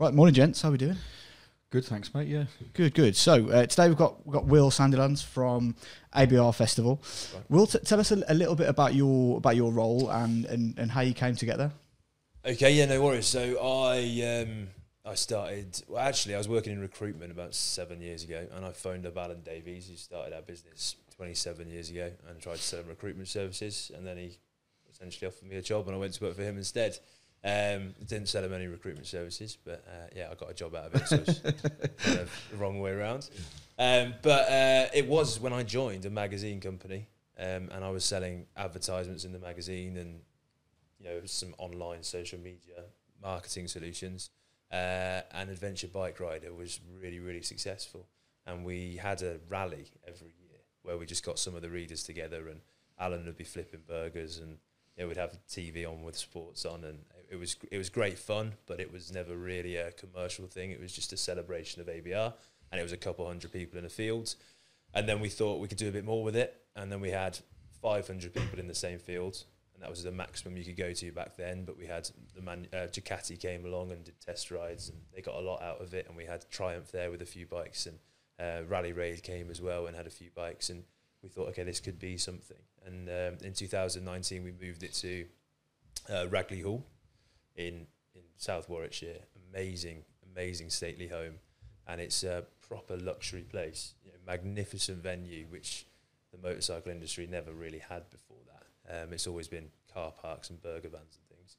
Right, morning, gents. How are we doing? Good, thanks, mate. Yeah. Good, good. So uh, today we've got we've got Will Sandilands from ABR Festival. Right. Will, t- tell us a, a little bit about your about your role and, and, and how you came together. Okay, yeah, no worries. So I um, I started. Well, actually, I was working in recruitment about seven years ago, and I phoned up Alan Davies, who started our business 27 years ago, and tried to sell him recruitment services, and then he essentially offered me a job, and I went to work for him instead. Um, didn't sell him any recruitment services, but uh, yeah, I got a job out of it, so it's kind of the wrong way around. Um, but uh, it was when I joined a magazine company, um, and I was selling advertisements in the magazine and you know some online social media marketing solutions. Uh, and Adventure Bike Rider was really really successful, and we had a rally every year where we just got some of the readers together, and Alan would be flipping burgers, and you know, we'd have TV on with sports on, and it was it was great fun, but it was never really a commercial thing. It was just a celebration of ABR, and it was a couple hundred people in the field. And then we thought we could do a bit more with it, and then we had 500 people in the same field, and that was the maximum you could go to back then. But we had the man uh, Ducati came along and did test rides, and they got a lot out of it. And we had Triumph there with a few bikes, and uh, Rally Raid came as well and had a few bikes, and we thought, okay, this could be something. And um, in 2019, we moved it to uh, Ragley Hall in in South Warwickshire. Amazing, amazing stately home, and it's a proper luxury place. You know, magnificent venue, which the motorcycle industry never really had before that. Um, it's always been car parks and burger vans and things.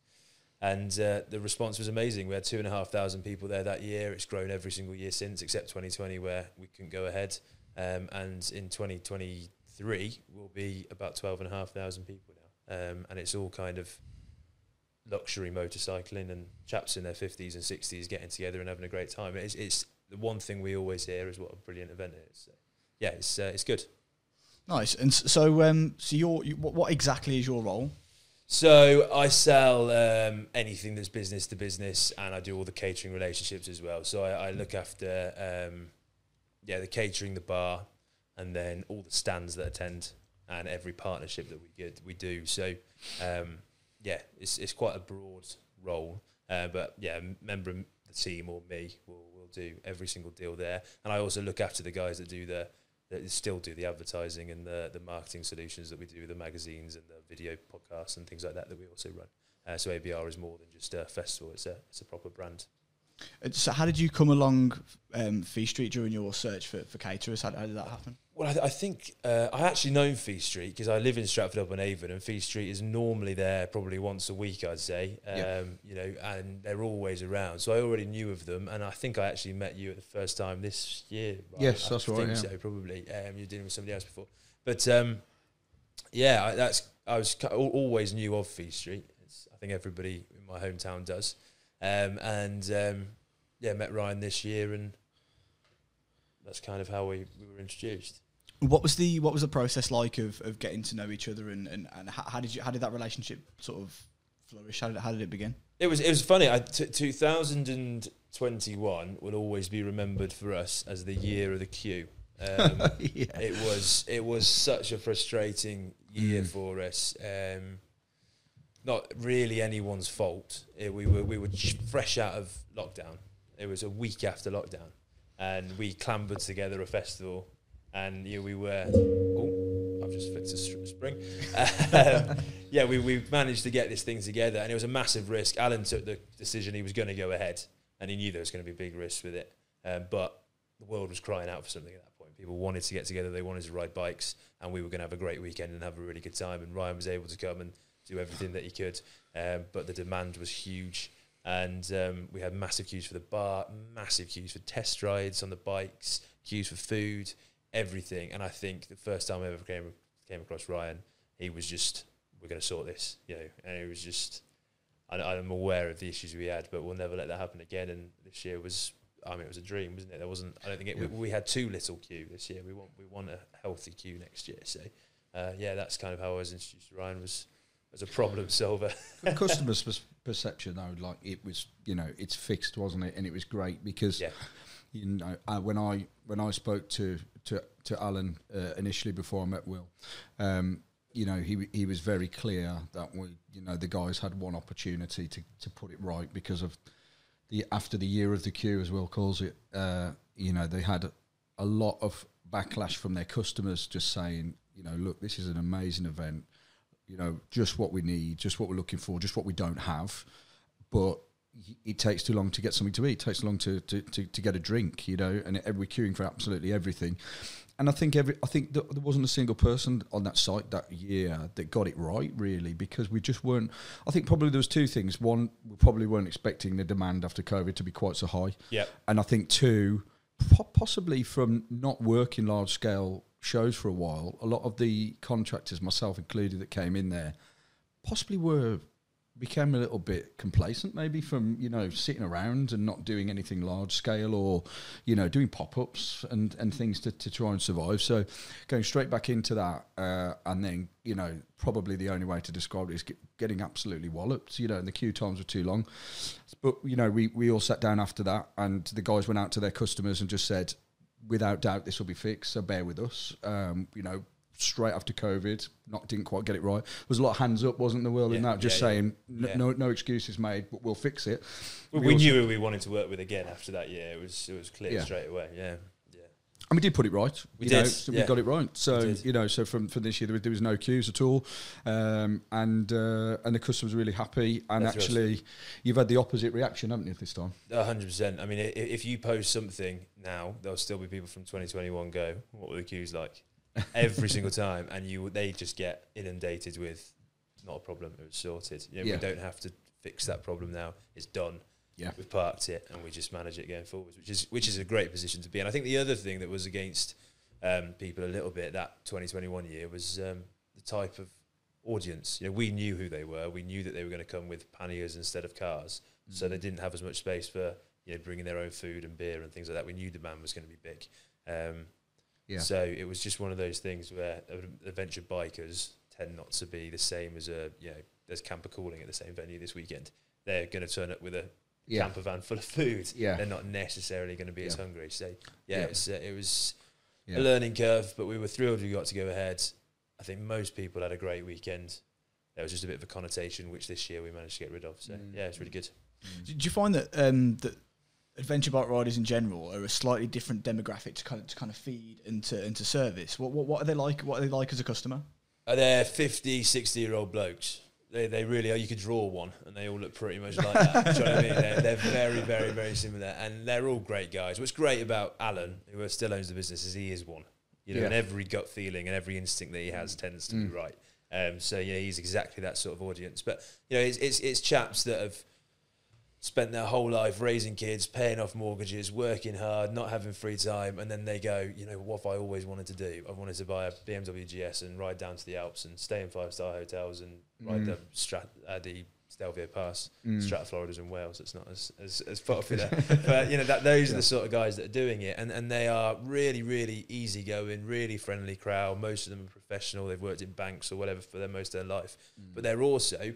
And uh, the response was amazing. We had two and a half thousand people there that year. It's grown every single year since, except 2020, where we couldn't go ahead. Um, and in 2023, we'll be about 12,500 people now. Um, and it's all kind of luxury motorcycling and chaps in their 50s and 60s getting together and having a great time. It's, it's the one thing we always hear is what a brilliant event it is. So, yeah, it's, uh, it's good. Nice. And so, um, so your you, what, what exactly is your role? So I sell um, anything that's business to business, and I do all the catering relationships as well. So I, I look after, um, yeah, the catering, the bar, and then all the stands that attend, and every partnership that we get, we do. So um, yeah, it's it's quite a broad role, uh, but yeah, member of the team or me will will do every single deal there, and I also look after the guys that do the that still do the advertising and the the marketing solutions that we do, the magazines and the video podcasts and things like that that we also run. Uh, so ABR is more than just a festival; it's a it's a proper brand. Uh, So, how did you come along um, Fee Street during your search for, for caterers? How, how did that happen? Well, I, th- I think uh, I actually know Fee Street because I live in Stratford upon Avon, and Fee Street is normally there probably once a week, I'd say. Um, Yeah. You know, and they're always around, so I already knew of them, and I think I actually met you at the first time this year. right? Yes, I that's right, think yeah. so, probably. Um, you're dealing with somebody else before, but um, yeah, I, that's I was always knew of Fee Street. It's, I think everybody in my hometown does, um, and um, yeah, met Ryan this year, and that's kind of how we, we were introduced. What was the what was the process like of, of getting to know each other and, and, and how, how did you how did that relationship sort of flourish? How did, how did it begin? It was it was funny. I, t- 2021 will always be remembered for us as the year of the queue. Um, yeah. it was it was such a frustrating year Mm. for us. Um, not really anyone's fault. It, we were we were fresh out of lockdown. It was a week after lockdown, and we clambered together a festival, and yeah, we were. Oh, I've just flicked a spring. um, yeah, we, we managed to get this thing together, and it was a massive risk. Alan took the decision he was going to go ahead, and he knew there was going to be big risks with it. Um, but the world was crying out for something at that point. People wanted to get together, they wanted to ride bikes, and we were going to have a great weekend and have a really good time. And Ryan was able to come and do everything that he could, um, but the demand was huge. And um, we had massive queues for the bar, massive queues for test rides on the bikes, queues for food, everything. And I think the first time I ever came came across Ryan, he was just, "We're going to sort this," you know. And it was just, I, I'm aware of the issues we had, but we'll never let that happen again. And this year was, I mean, it was a dream, wasn't it? There wasn't. I don't think it. We, Yeah. we had too little queue this year. We want we want a healthy queue next year. So, uh, yeah, that's kind of how I was introduced to Ryan was as a problem solver. From customers' perception, though, like it was, you know, it's fixed, wasn't it? And it was great because, Yeah. you know, uh, when I when I spoke to to to Alan uh, initially before I met Will, um, you know, he he was very clear that we, you know, the guys had one opportunity to to put it right because of the after the year of the queue, as Will calls it, uh, you know, they had a lot of backlash from their customers, just saying, you know, look, this is an amazing event, you know, just what we need, just what we're looking for, just what we don't have, but it takes too long to get something to eat. It takes too long to, to, to, to get a drink, you know, and we're queuing for absolutely everything. And I think every I think there wasn't a single person on that site that year that got it right, really, because we just weren't. I think probably there was two things. One, we probably weren't expecting the demand after COVID to be quite so high. Yeah. And I think two, possibly from not working large scale shows for a while, a lot of the contractors, myself included, that came in there, possibly were became a little bit complacent maybe from you know sitting around and not doing anything large scale or you know doing pop-ups and and things to, to try and survive. So going straight back into that uh, and then you know probably the only way to describe it is get, getting absolutely walloped you know and the queue times were too long. But you know we, we all sat down after that and the guys went out to their customers and just said without doubt this will be fixed so bear with us. Um, you know straight after COVID, not didn't quite get it right. There was a lot of hands up, wasn't the world yeah, in that? Just yeah, saying, yeah. no, no excuses made, but we'll fix it. we, we knew who we wanted to work with again after that year. It was it was clear straight away. Yeah. And we did put it right. We did. Know, so we got it right. So you know, so from, from this year there was, there was no queues at all, um, and uh, and the customers were really happy. And That's actually, you've had the opposite reaction, haven't you, this time? hundred percent. I mean, if you post something now, there'll still be people from 2021 go, "What were the queues like?" Every single time, and you they just get inundated with not a problem. It was sorted. You know, yeah. We don't have to fix that problem now. It's done. Yeah, we've parked it, and we just manage it going forwards, which is which is a great position to be in. I think the other thing that was against um, people a little bit that 2021 year was um, the type of audience. You know, we knew who they were. We knew that they were going to come with panniers instead of cars, mm. so they didn't have as much space for you know bringing their own food and beer and things like that. We knew the demand was going to be big. Um, yeah. So it was just one of those things where adventure bikers tend not to be the same as a you know there's camper calling at the same venue this weekend. They're going to turn up with a yeah. camper van full of food. Yeah. They're not necessarily going to be yeah. as hungry. So yeah, yeah. It was, uh, it was a learning curve, but we were thrilled we got to go ahead. I think most people had a great weekend. There was just a bit of a connotation, which this year we managed to get rid of. So mm. yeah, it's really good. Mm. Did you find that um, that adventure bike riders in general are a slightly different demographic to kind of to kind of feed and to and to service. What what, what are they like? What are they like as a customer? Are they 50, 60 year old blokes? They, they really are. You could draw one, and they all look pretty much like that. you know what I mean? They're, they're, very, very, very similar, and they're all great guys. What's great about Alan, who still owns the business, is he is one. You know, yeah. and every gut feeling and every instinct that he has tends to mm. be right. Um, so yeah, he's exactly that sort of audience. But you know, it's, it's, it's chaps that have spent their whole life raising kids, paying off mortgages, working hard, not having free time, and then they go, you know, what have I always wanted to do? I wanted to buy a BMW GS and ride down to the Alps and stay in five star hotels and mm. ride the Strat, uh, the Stelvio Pass, mm. Strata Florida's in Wales. It's not as as, as popular, but you know that those yeah. are the sort of guys that are doing it, and and they are really really easygoing, really friendly crowd. Most of them are professional. They've worked in banks or whatever for their most of their life, mm. but they're also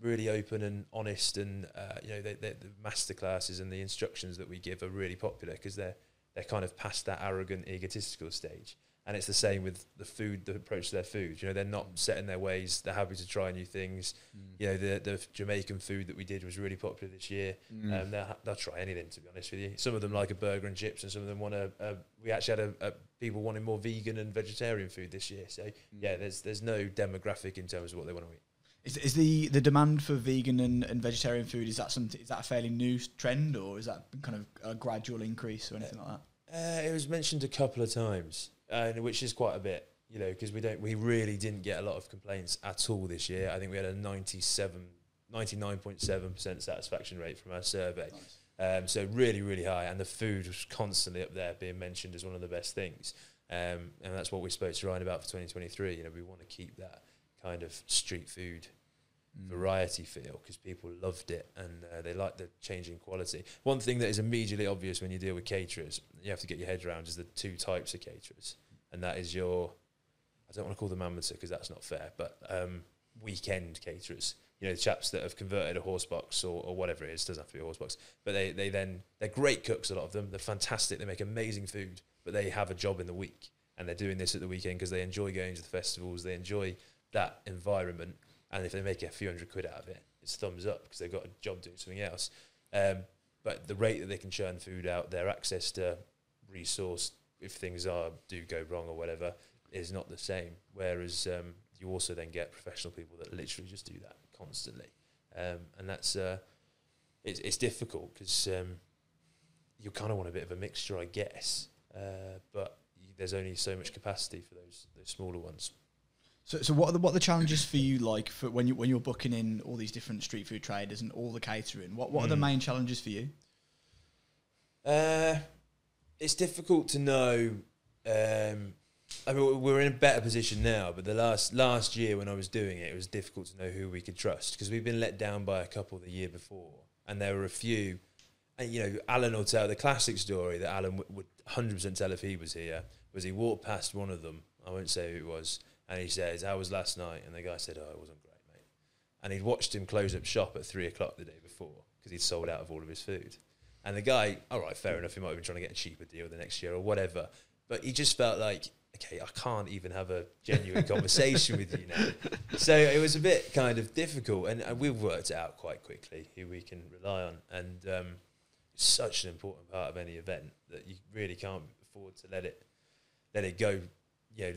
really open and honest, and uh, you know, they, they, the master classes and the instructions that we give are really popular because they're they're kind of past that arrogant, egotistical stage. And it's the same with the food, the approach to their food. You know, they're not set in their ways. They're happy to try new things. Mm. You know, the the Jamaican food that we did was really popular this year. Mm. Um, they'll, they'll try anything, to be honest with you. Some of them like a burger and chips, and some of them want a. a we actually had a, a, people wanting more vegan and vegetarian food this year. So mm. yeah, there's there's no demographic in terms of what they want to eat. Is, is the, the demand for vegan and, and vegetarian food is that something is that a fairly new trend or is that kind of a gradual increase or anything uh, like that? Uh, it was mentioned a couple of times, uh, which is quite a bit, you know, because we don't we really didn't get a lot of complaints at all this year. I think we had a 97, 99.7% satisfaction rate from our survey. Nice. Um, so really, really high, and the food was constantly up there, being mentioned as one of the best things. Um, and that's what we spoke to Ryan about for 2023. You know, we want to keep that kind of street food mm. variety feel because people loved it and uh, they like the changing quality. One thing that is immediately obvious when you deal with caterers, you have to get your head around, is the two types of caterers, and that is your I don't want to call them amateur because that's not fair, but um, weekend caterers. You know, the chaps that have converted a horse box or, or whatever it is, doesn't have to be a horse box, but they, they then, they're great cooks, a lot of them. They're fantastic. They make amazing food, but they have a job in the week and they're doing this at the weekend because they enjoy going to the festivals. They enjoy that environment, and if they make a few hundred quid out of it, it's thumbs up because they've got a job doing something else. Um, but the rate that they can churn food out, their access to resource if things are do go wrong or whatever is not the same. Whereas um, you also then get professional people that literally just do that constantly, um, and that's uh, it's it's difficult because um, you kind of want a bit of a mixture, I guess. Uh, but there's only so much capacity for those those smaller ones. So, so what are the what are the challenges for you like for when you when you're booking in all these different street food traders and all the catering? What what are the Mm. main challenges for you? Uh, it's difficult to know. Um, I mean, we're in a better position now, but the last last year when I was doing it, it was difficult to know who we could trust because we've been let down by a couple the year before, and there were a few. And you know, Alan will tell the classic story that Alan would hundred percent tell if he was here. Was he walked past one of them? I won't say who it was, and he says, "How was last night?" And the guy said, "Oh, it wasn't great, mate." And he'd watched him close up shop at three o'clock the day before because he'd sold out of all of his food. And the guy, all right, fair enough, he might have been trying to get a cheaper deal the next year or whatever. But he just felt like, okay, I can't even have a genuine conversation with you now. So it was a bit kind of difficult. And, and we've worked it out quite quickly who we can rely on. And um, it's such an important part of any event that you really can't afford to let it let it go. You know,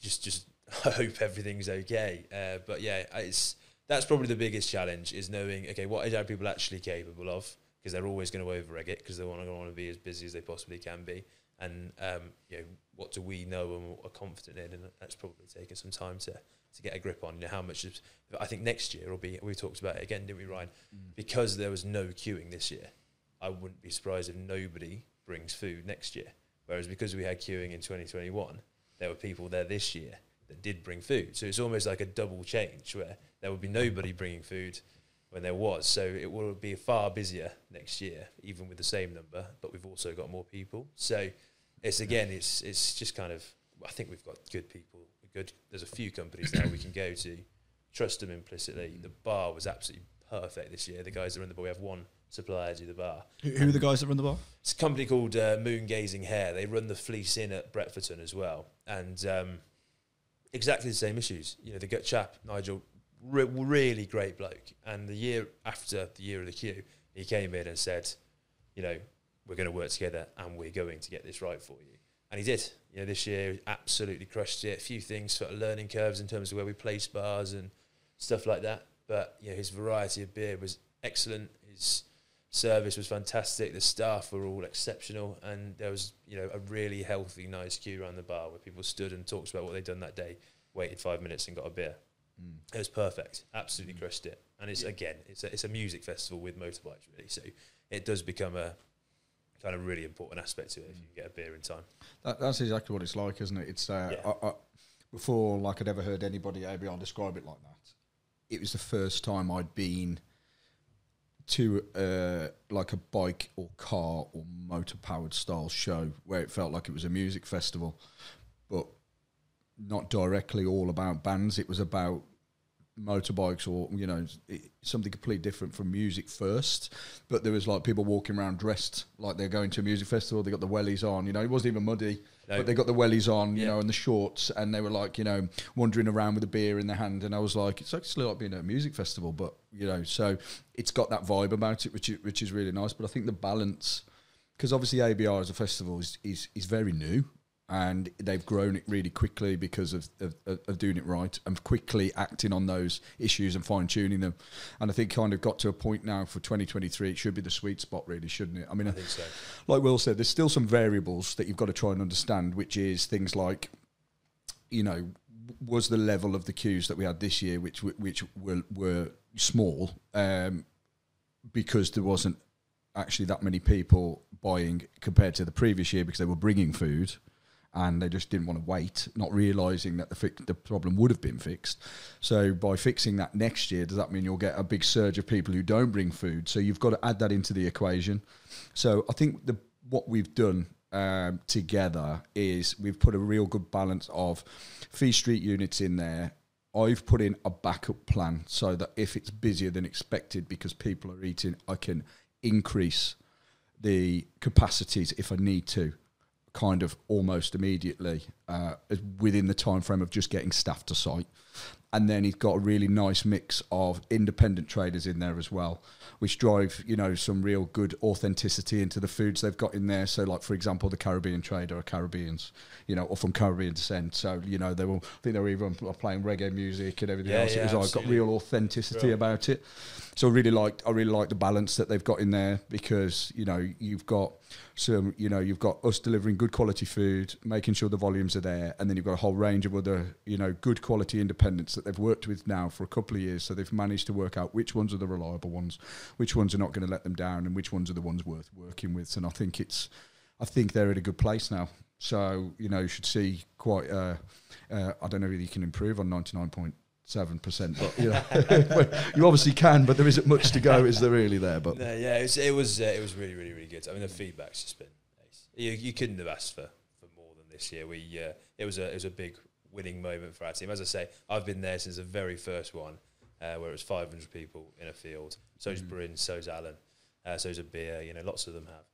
just just hope everything's okay. Uh, but yeah, it's that's probably the biggest challenge is knowing okay what are people actually capable of? Because they're always going to over egg it because they want to want to be as busy as they possibly can be. And um, you know what do we know and what are confident in? And that's probably taken some time to to get a grip on. You know how much is, I think next year will be we talked about it again didn't we Ryan? Because there was no queuing this year I wouldn't be surprised if nobody brings food next year. Whereas because we had queuing in 2021 there were people there this year that did bring food so it's almost like a double change where there would be nobody bringing food when there was. So it will be far busier next year, even with the same number. But we've also got more people. So it's again, it's it's just kind of. I think we've got good people. Good. There's a few companies now we can go to. Trust them implicitly. Mm. The bar was absolutely perfect this year. The guys that run the bar, we have one supplier do the bar. Who, who are the guys that run the bar? It's a company called uh, Moon Gazing Hare. They run the Fleece Inn at Bretforton as well, and um, exactly the same issues. You know, the gut chap Nigel, re- really great bloke. And the year after the year of the queue, he came in and said, you know, we're going to work together and we're going to get this right for you. And he did. You know, this year absolutely crushed it. A few things sort of learning curves in terms of where we place bars and stuff like that. But you know, his variety of beer was excellent. His service was fantastic. The staff were all exceptional, and there was you know a really healthy, nice queue around the bar where people stood and talked about what they'd done that day, waited five minutes and got a beer. Mm. It was perfect. Absolutely crushed it. And it's again, it's a, it's a music festival with motorbikes really. So it does become a kind of really important aspect to it if you get a beer in time. That, that's exactly what it's like, isn't it? It's uh, Yeah. I, I, before like I'd ever heard anybody ABR describe it like that. It was the first time I'd been to uh, like a bike or car or motor powered style show where it felt like it was a music festival, but not directly all about bands. It was about motorbikes or you know something completely different from music first but there was like people walking around dressed like they're going to a music festival they got the wellies on you know it wasn't even muddy No. but they got the wellies on you Yeah. know and the shorts and they were like you know wandering around with a beer in their hand and I was like it's actually like being at a music festival but you know so it's got that vibe about it which is, which is really nice but I think the balance because obviously ABR as a festival is, is is very new and they've grown it really quickly because of, of, of doing it right and quickly acting on those issues and fine tuning them. And I think kind of got to a point now for 2023, it should be the sweet spot, really, shouldn't it? I mean, I think so. like Will said, there's still some variables that you've got to try and understand, which is things like, you know, was the level of the queues that we had this year, which which were were small, um, because there wasn't actually that many people buying compared to the previous year because they were bringing food and they just didn't want to wait, not realizing that the fi- the problem would have been fixed. So by fixing that next year, does that mean you'll get a big surge of people who don't bring food? So you've got to add that into the equation. So I think the what we've done um, together is we've put a real good balance of fee street units in there. I've put in a backup plan so that if it's busier than expected because people are eating, I can increase the capacities if I need to, kind of almost immediately uh, within the time frame of just getting staff to site. and then he's got a really nice mix of independent traders in there as well, which drive you know some real good authenticity into the foods they've got in there. So, like for example, the Caribbean trader are Caribbeans, you know, or from Caribbean descent. So you know they will. I think they were even playing reggae music and everything Yeah, else. yeah, it was like got real authenticity Right. about it. So I really like I really like the balance that they've got in there because you know you've got some you know you've got us delivering good quality food, making sure the volumes are there, and then you've got a whole range of other you know good quality independents that they've worked with now for a couple of years. So they've managed to work out which ones are the reliable ones, which ones are not going to let them down, and which ones are the ones worth working with. And I think it's I think they're at a good place now. So you know you should see quite. Uh, uh, I don't know whether you can improve on ninety nine point seven percent, but you know, you obviously can. But there isn't much to go, is there really? There, but No, yeah, it was it was, uh, it was really really really good. I mean, the feedback's just been nice. You, you couldn't have asked for, for more than this year. We uh, it was a it was a big winning moment for our team. As I say, I've been there since the very first one, uh, where it was 500 people in a field. So's Mm. Bryn, so's Alan, uh, so's a beer. You know, lots of them have.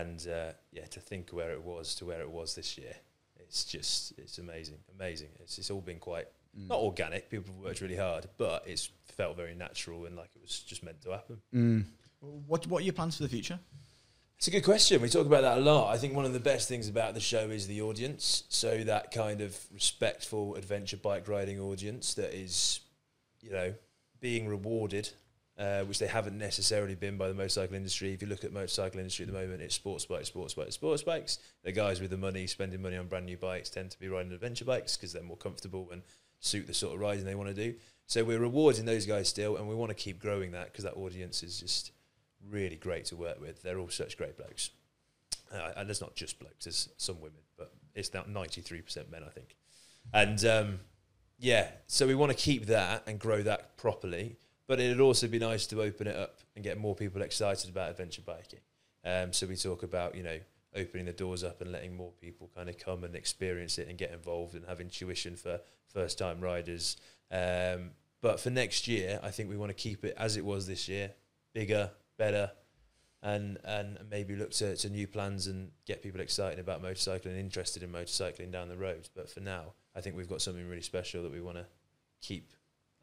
And uh, yeah, to think where it was to where it was this year, it's just it's amazing, amazing. It's it's all been quite Mm. not organic. People have worked really hard, but it's felt very natural and like it was just meant to happen. Mm. What What are your plans for the future? It's a good question. We talk about that a lot. I think one of the best things about the show is the audience. So that kind of respectful adventure bike riding audience that is, you know, being rewarded, uh, which they haven't necessarily been by the motorcycle industry. If you look at motorcycle industry at the moment, it's sports bikes, sports bikes, sports bikes. The guys with the money spending money on brand new bikes tend to be riding adventure bikes because they're more comfortable and suit the sort of riding they want to do. So we're rewarding those guys still, and we want to keep growing that because that audience is just really great to work with. They're all such great blokes. Uh, and there's not just blokes, there's some women, but it's now 93% men, I think. And um, yeah, so we want to keep that and grow that properly. But it'd also be nice to open it up and get more people excited about adventure biking. Um, so we talk about, you know, opening the doors up and letting more people kind of come and experience it and get involved and have intuition for first time riders. Um, but for next year, I think we want to keep it as it was this year bigger, better, and and maybe look to, to new plans and get people excited about motorcycling and interested in motorcycling down the road. But for now, I think we've got something really special that we want to keep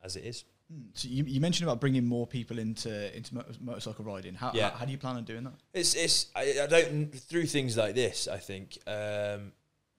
as it is. Hmm, So you, you mentioned about bringing more people into into motor, motorcycle riding. How, Yeah. how how do you plan on doing that? It's it's I, I don't through things like this. I think um,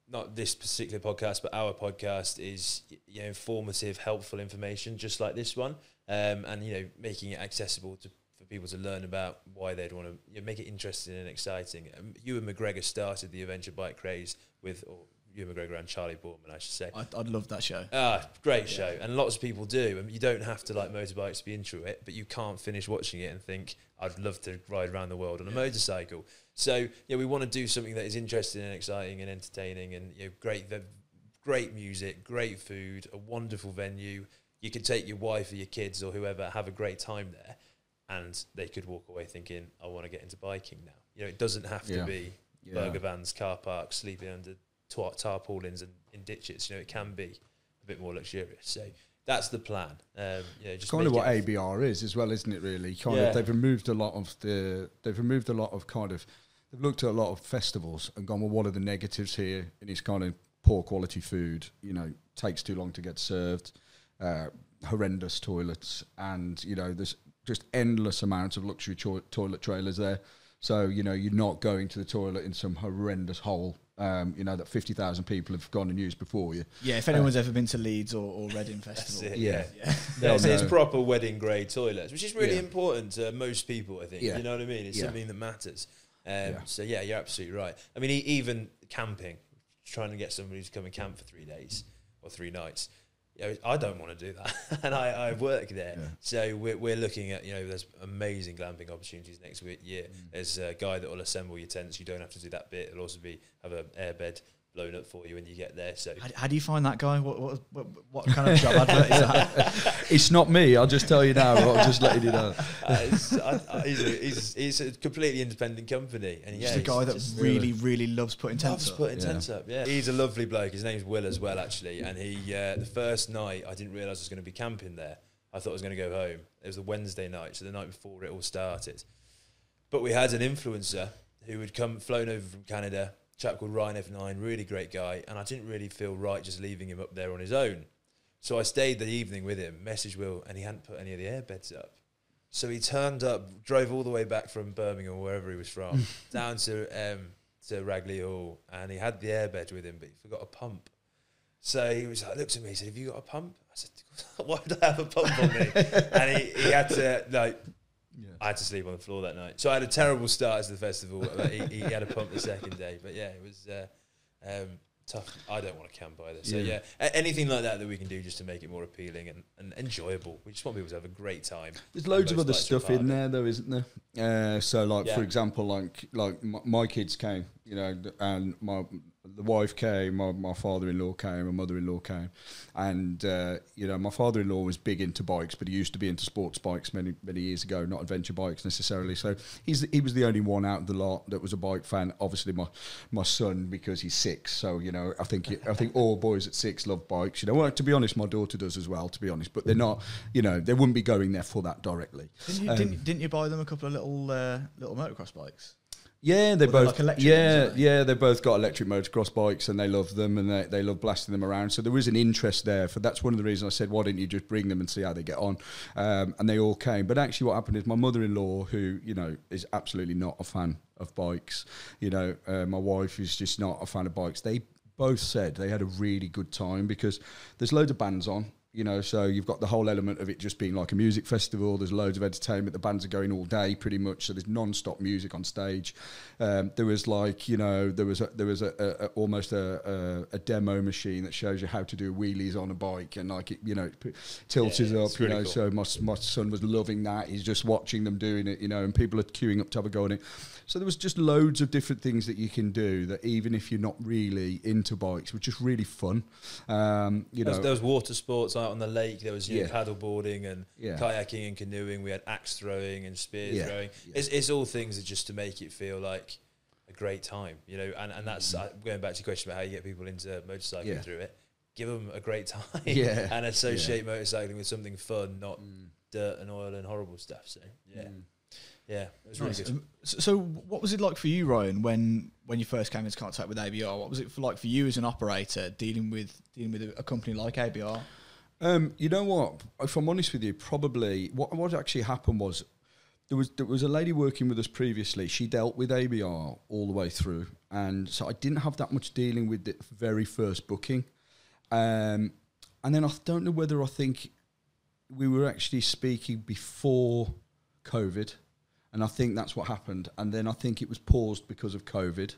not this particular podcast, but our podcast is you know informative, helpful information, just like this one, um, and you know making it accessible to for people to learn about why they'd want to you know, make it interesting and exciting. Um, Ewan McGregor started the adventure bike craze with, or Ewan McGregor and Charlie Boorman, I should say. I'd, I'd love that show. Ah, great show, and lots of people do. And you don't have to like motorbikes to be into it, but you can't finish watching it and think, "I'd love to ride around the world on a motorcycle." So, yeah, we want to do something that is interesting and exciting and entertaining, and you know, great, the great music, great food, a wonderful venue. You could take your wife or your kids or whoever, have a great time there, and they could walk away thinking, "I want to get into biking now." You know, it doesn't have to Yeah. be Yeah. burger vans, car parks, sleeping under tar- tarpaulins and in ditches. You know, it can be a bit more luxurious. So that's the plan. Um, you know, just kind of what it- ABR is as well, isn't it? Really, kind Yeah. of they've removed a lot of the they've removed a lot of kind of they've looked at a lot of festivals and gone, well, what are the negatives here? And it's kind of poor quality food. You know, takes too long to get served, uh, horrendous toilets, and you know, there's just endless amounts of luxury cho- toilet trailers there. So you know, you're not going to the toilet in some horrendous hole. Um, you know that fifty thousand people have gone and used before you. Yeah, if anyone's ever been to Leeds or, or Reading That's Festival, it, Yeah. yeah. yeah, Yeah, it's, it's proper wedding grade toilets, which is really Yeah. important to most people. I think Yeah. you know what I mean. It's Yeah. something that matters. Um, Yeah. So yeah, you're absolutely right. I mean, e- even camping, trying to get somebody to come and camp for three days or three nights. You know, I don't want to do that, and I, I work there. Yeah. So we're, we're looking at you know there's amazing glamping opportunities next week year. Mm. There's a guy that will assemble your tents. You don't have to do that bit. It'll also be have an airbed blown up for you when you get there. So How, how do you find that guy? What what, what, what kind of job advert is that? It's not me. I'll just tell you now. I'm just letting you know. Uh, it's- I- I- he's, a, he's, he's a completely independent company, and yeah, Just a he's guy that just really really loves putting tents loves up. putting Yeah. tents up. Yeah, he's a lovely bloke. His name's Will as well, actually. And he, uh, the first night, I didn't realise I was going to be camping there. I thought I was going to go home. It was a Wednesday night, so the night before it all started. But we had an influencer who had come, flown over from Canada, a chap called Ryan F9, really great guy, and I didn't really feel right just leaving him up there on his own. So I stayed the evening with him, messaged Will, and he hadn't put any of the airbeds up. So he turned up, drove all the way back from Birmingham wherever he was from, down to um, to Ragley Hall, and he had the airbed with him, but he forgot a pump. So he was like, looked at me, he said, "Have you got a pump?" I said, "Why would I have a pump on me?" and he, he had to like I had to sleep on the floor that night. So I had a terrible start to the festival. he, he had a pump the second day, but yeah, it was uh, um, tough. I don't want to camp either. So Yeah. yeah, a- anything like that that we can do just to make it more appealing and, and enjoyable. We just want people to have a great time. There's loads of other stuff in there, though, isn't there? Uh, so, like for example, like like my, my kids came, you know, and my the wife came, my, my father-in-law came, my mother-in-law came, and uh, you know, my father-in-law was big into bikes, but he used to be into sports bikes many many years ago, not adventure bikes necessarily. So he's he was the only one out of the lot that was a bike fan. Obviously, my my son because he's six, so you know, I think I think all boys at six love bikes. You know, well, to be honest, my daughter does as well. To be honest, but they're not, you know, they wouldn't be going there for that directly. Didn't you, Um, didn't, didn't you buy them a couple of little uh, little motocross bikes? Yeah, they both like electric yeah ones, they? yeah they both got electric motocross bikes and they love them and they, they love blasting them around. So there is an interest there. For that's one of the reasons I said why didn't you just bring them and see how they get on? Um, and they all came. But actually, what happened is my mother-in-law, who you know is absolutely not a fan of bikes, you know, uh, my wife is just not a fan of bikes. They both said they had a really good time because there's loads of bands on. You know, so you've got the whole element of it just being like a music festival. There's loads of entertainment. The bands are going all day, pretty much. So there's non-stop music on stage. Um, there was like, you know, there was a, there was a, a, a almost a, a, a demo machine that shows you how to do wheelies on a bike, and like it, you know, it p- tilted Yeah, up. You really know, cool. so my my son was loving that. He's just watching them doing it. You know, and people are queuing up to have a go on it. So there was just loads of different things that you can do that even if you're not really into bikes, were just really fun. Um, you There know, was, there was water sports out on the lake. There was you know, Yeah. paddle boarding and Yeah. kayaking and canoeing. We had axe throwing and spear Yeah. throwing. It's, it's all things that just to make it feel like a great time, you know. And, and that's uh, going back to your question about how you get people into motorcycling Mm. Through it. Give them a great time, and associate motorcycling with something fun, not Mm. dirt and oil and horrible stuff. So yeah, yeah, it was really Nice. good. Um, So, so what was it like for you, Ryan, when when you first came into contact with ABR? What was it for like for you as an operator dealing with dealing with a, a company like ABR? Um, you know what? If I'm honest with you, probably what what actually happened was there was there was a lady working with us previously. She dealt with ABR all the way through, and so I didn't have that much dealing with the very first booking. Um, and then I don't know whether I think we were actually speaking before COVID, and I think that's what happened. And then I think it was paused because of COVID.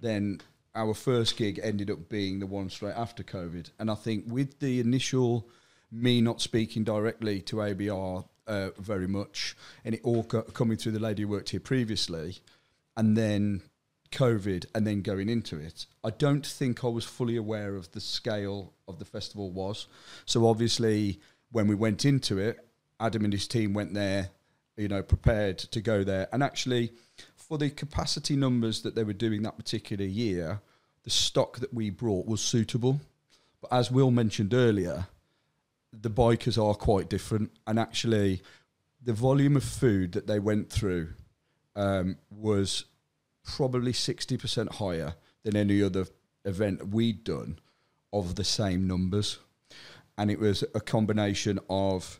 Then our first gig ended up being the one straight after COVID, and I think with the initial me not speaking directly to ABR uh, very much, and it all co- coming through the lady who worked here previously, and then COVID, and then going into it, I don't think I was fully aware of the scale of the festival was. So obviously, when we went into it, Adam and his team went there, you know, prepared to go there, and actually, for the capacity numbers that they were doing that particular year, the stock that we brought was suitable. But as Will mentioned earlier, the bikers are quite different, and actually, the volume of food that they went through um, was probably sixty percent higher than any other event we'd done of the same numbers, and it was a combination of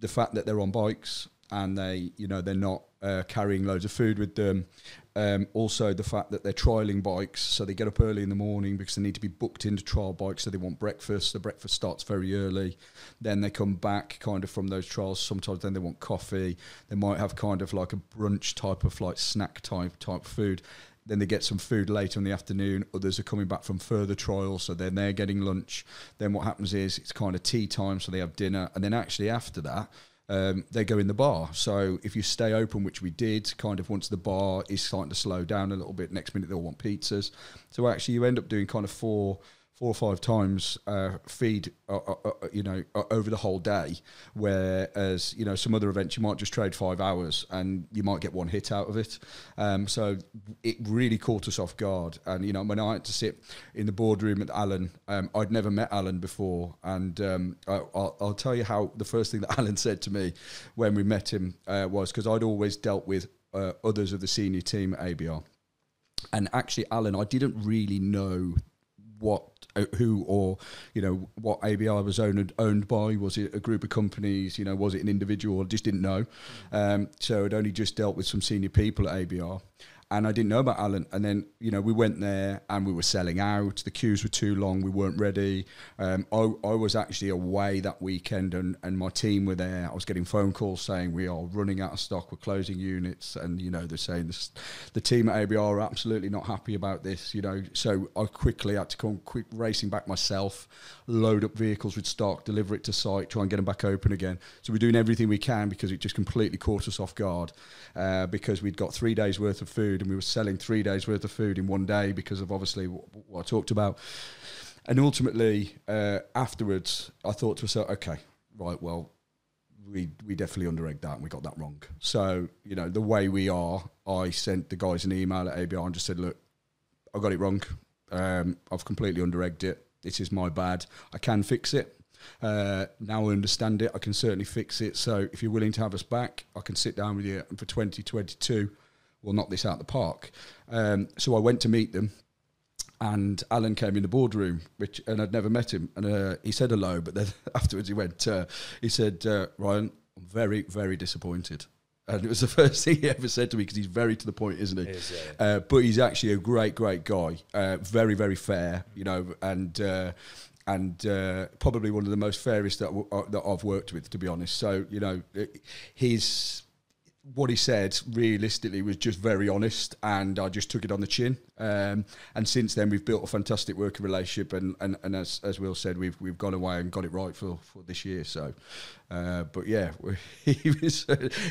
the fact that they're on bikes and they, you know, they're not uh, carrying loads of food with them. Um, also, the fact that they're trialing bikes, so they get up early in the morning because they need to be booked into trial bikes. So they want breakfast. The breakfast starts very early. Then they come back kind of from those trials. Sometimes then they want coffee. They might have kind of like a brunch type of like snack type type food. Then they get some food later in the afternoon. Others are coming back from further trials, so then they're getting lunch. Then what happens is it's kind of tea time, so they have dinner, and then actually after that, um, they go in the bar. So if you stay open, which we did, kind of once the bar is starting to slow down a little bit, next minute they'll want pizzas. So actually, you end up doing kind of four, four or five times uh, feed, uh, uh, uh, you know, uh, over the whole day. Whereas you know some other events you might just trade five hours and you might get one hit out of it. Um, so it really caught us off guard. And you know when I had to sit in the boardroom with Alan, um, I'd never met Alan before, and um, I, I'll, I'll tell you how the first thing that Alan said to me when we met him uh, was because I'd always dealt with uh, others of the senior team at ABR, and actually Alan, I didn't really know what, uh, who, or you know what ABI was owned owned by. Was it a group of companies? You know, was it an individual? I just didn't know. Um, so I'd only just dealt with some senior people at ABR and I didn't know about Alan. And then you know we went there and we were selling out. The queues were too long. We weren't ready. Um, I, I was actually away that weekend, and, and my team were there. I was getting phone calls saying we are running out of stock. We're closing units, and you know they're saying this, the team at ABR are absolutely not happy about this. You know, so I quickly had to come quick racing back myself, load up vehicles with stock, deliver it to site, try and get them back open again. So we're doing everything we can because it just completely caught us off guard uh, because we'd got three days worth of food and we were selling three days worth of food in one day because of obviously what, what I talked about. And ultimately, uh, afterwards, I thought to myself, okay, right, well, we we definitely under-egged that and we got that wrong. So you know the way we are, I sent the guys an email at ABR and just said, look, I got it wrong. Um, I've completely under-egged it. This is my bad. I can fix it. Uh, now I understand it. I can certainly fix it. So if you're willing to have us back, I can sit down with you and for 2022 we'll knock this out the park. Um, so I went to meet them, and Alan came in the boardroom, which and I'd never met him, and uh, he said hello, but then afterwards he went, uh, he said, uh, Ryan, I'm very, very disappointed. And it was the first thing he ever said to me because he's very to the point, isn't he? Is, yeah. Uh, but he's actually a great, great guy. Uh, very, very fair, you know, and uh, and uh, probably one of the most fairest that w- uh, that I've worked with, to be honest. So you know, his what he said realistically was just very honest, and I just took it on the chin. Um, and since then, we've built a fantastic working relationship, and, and, and as as Will said, we've we've gone away and got it right for, for this year. So, uh, but yeah, he was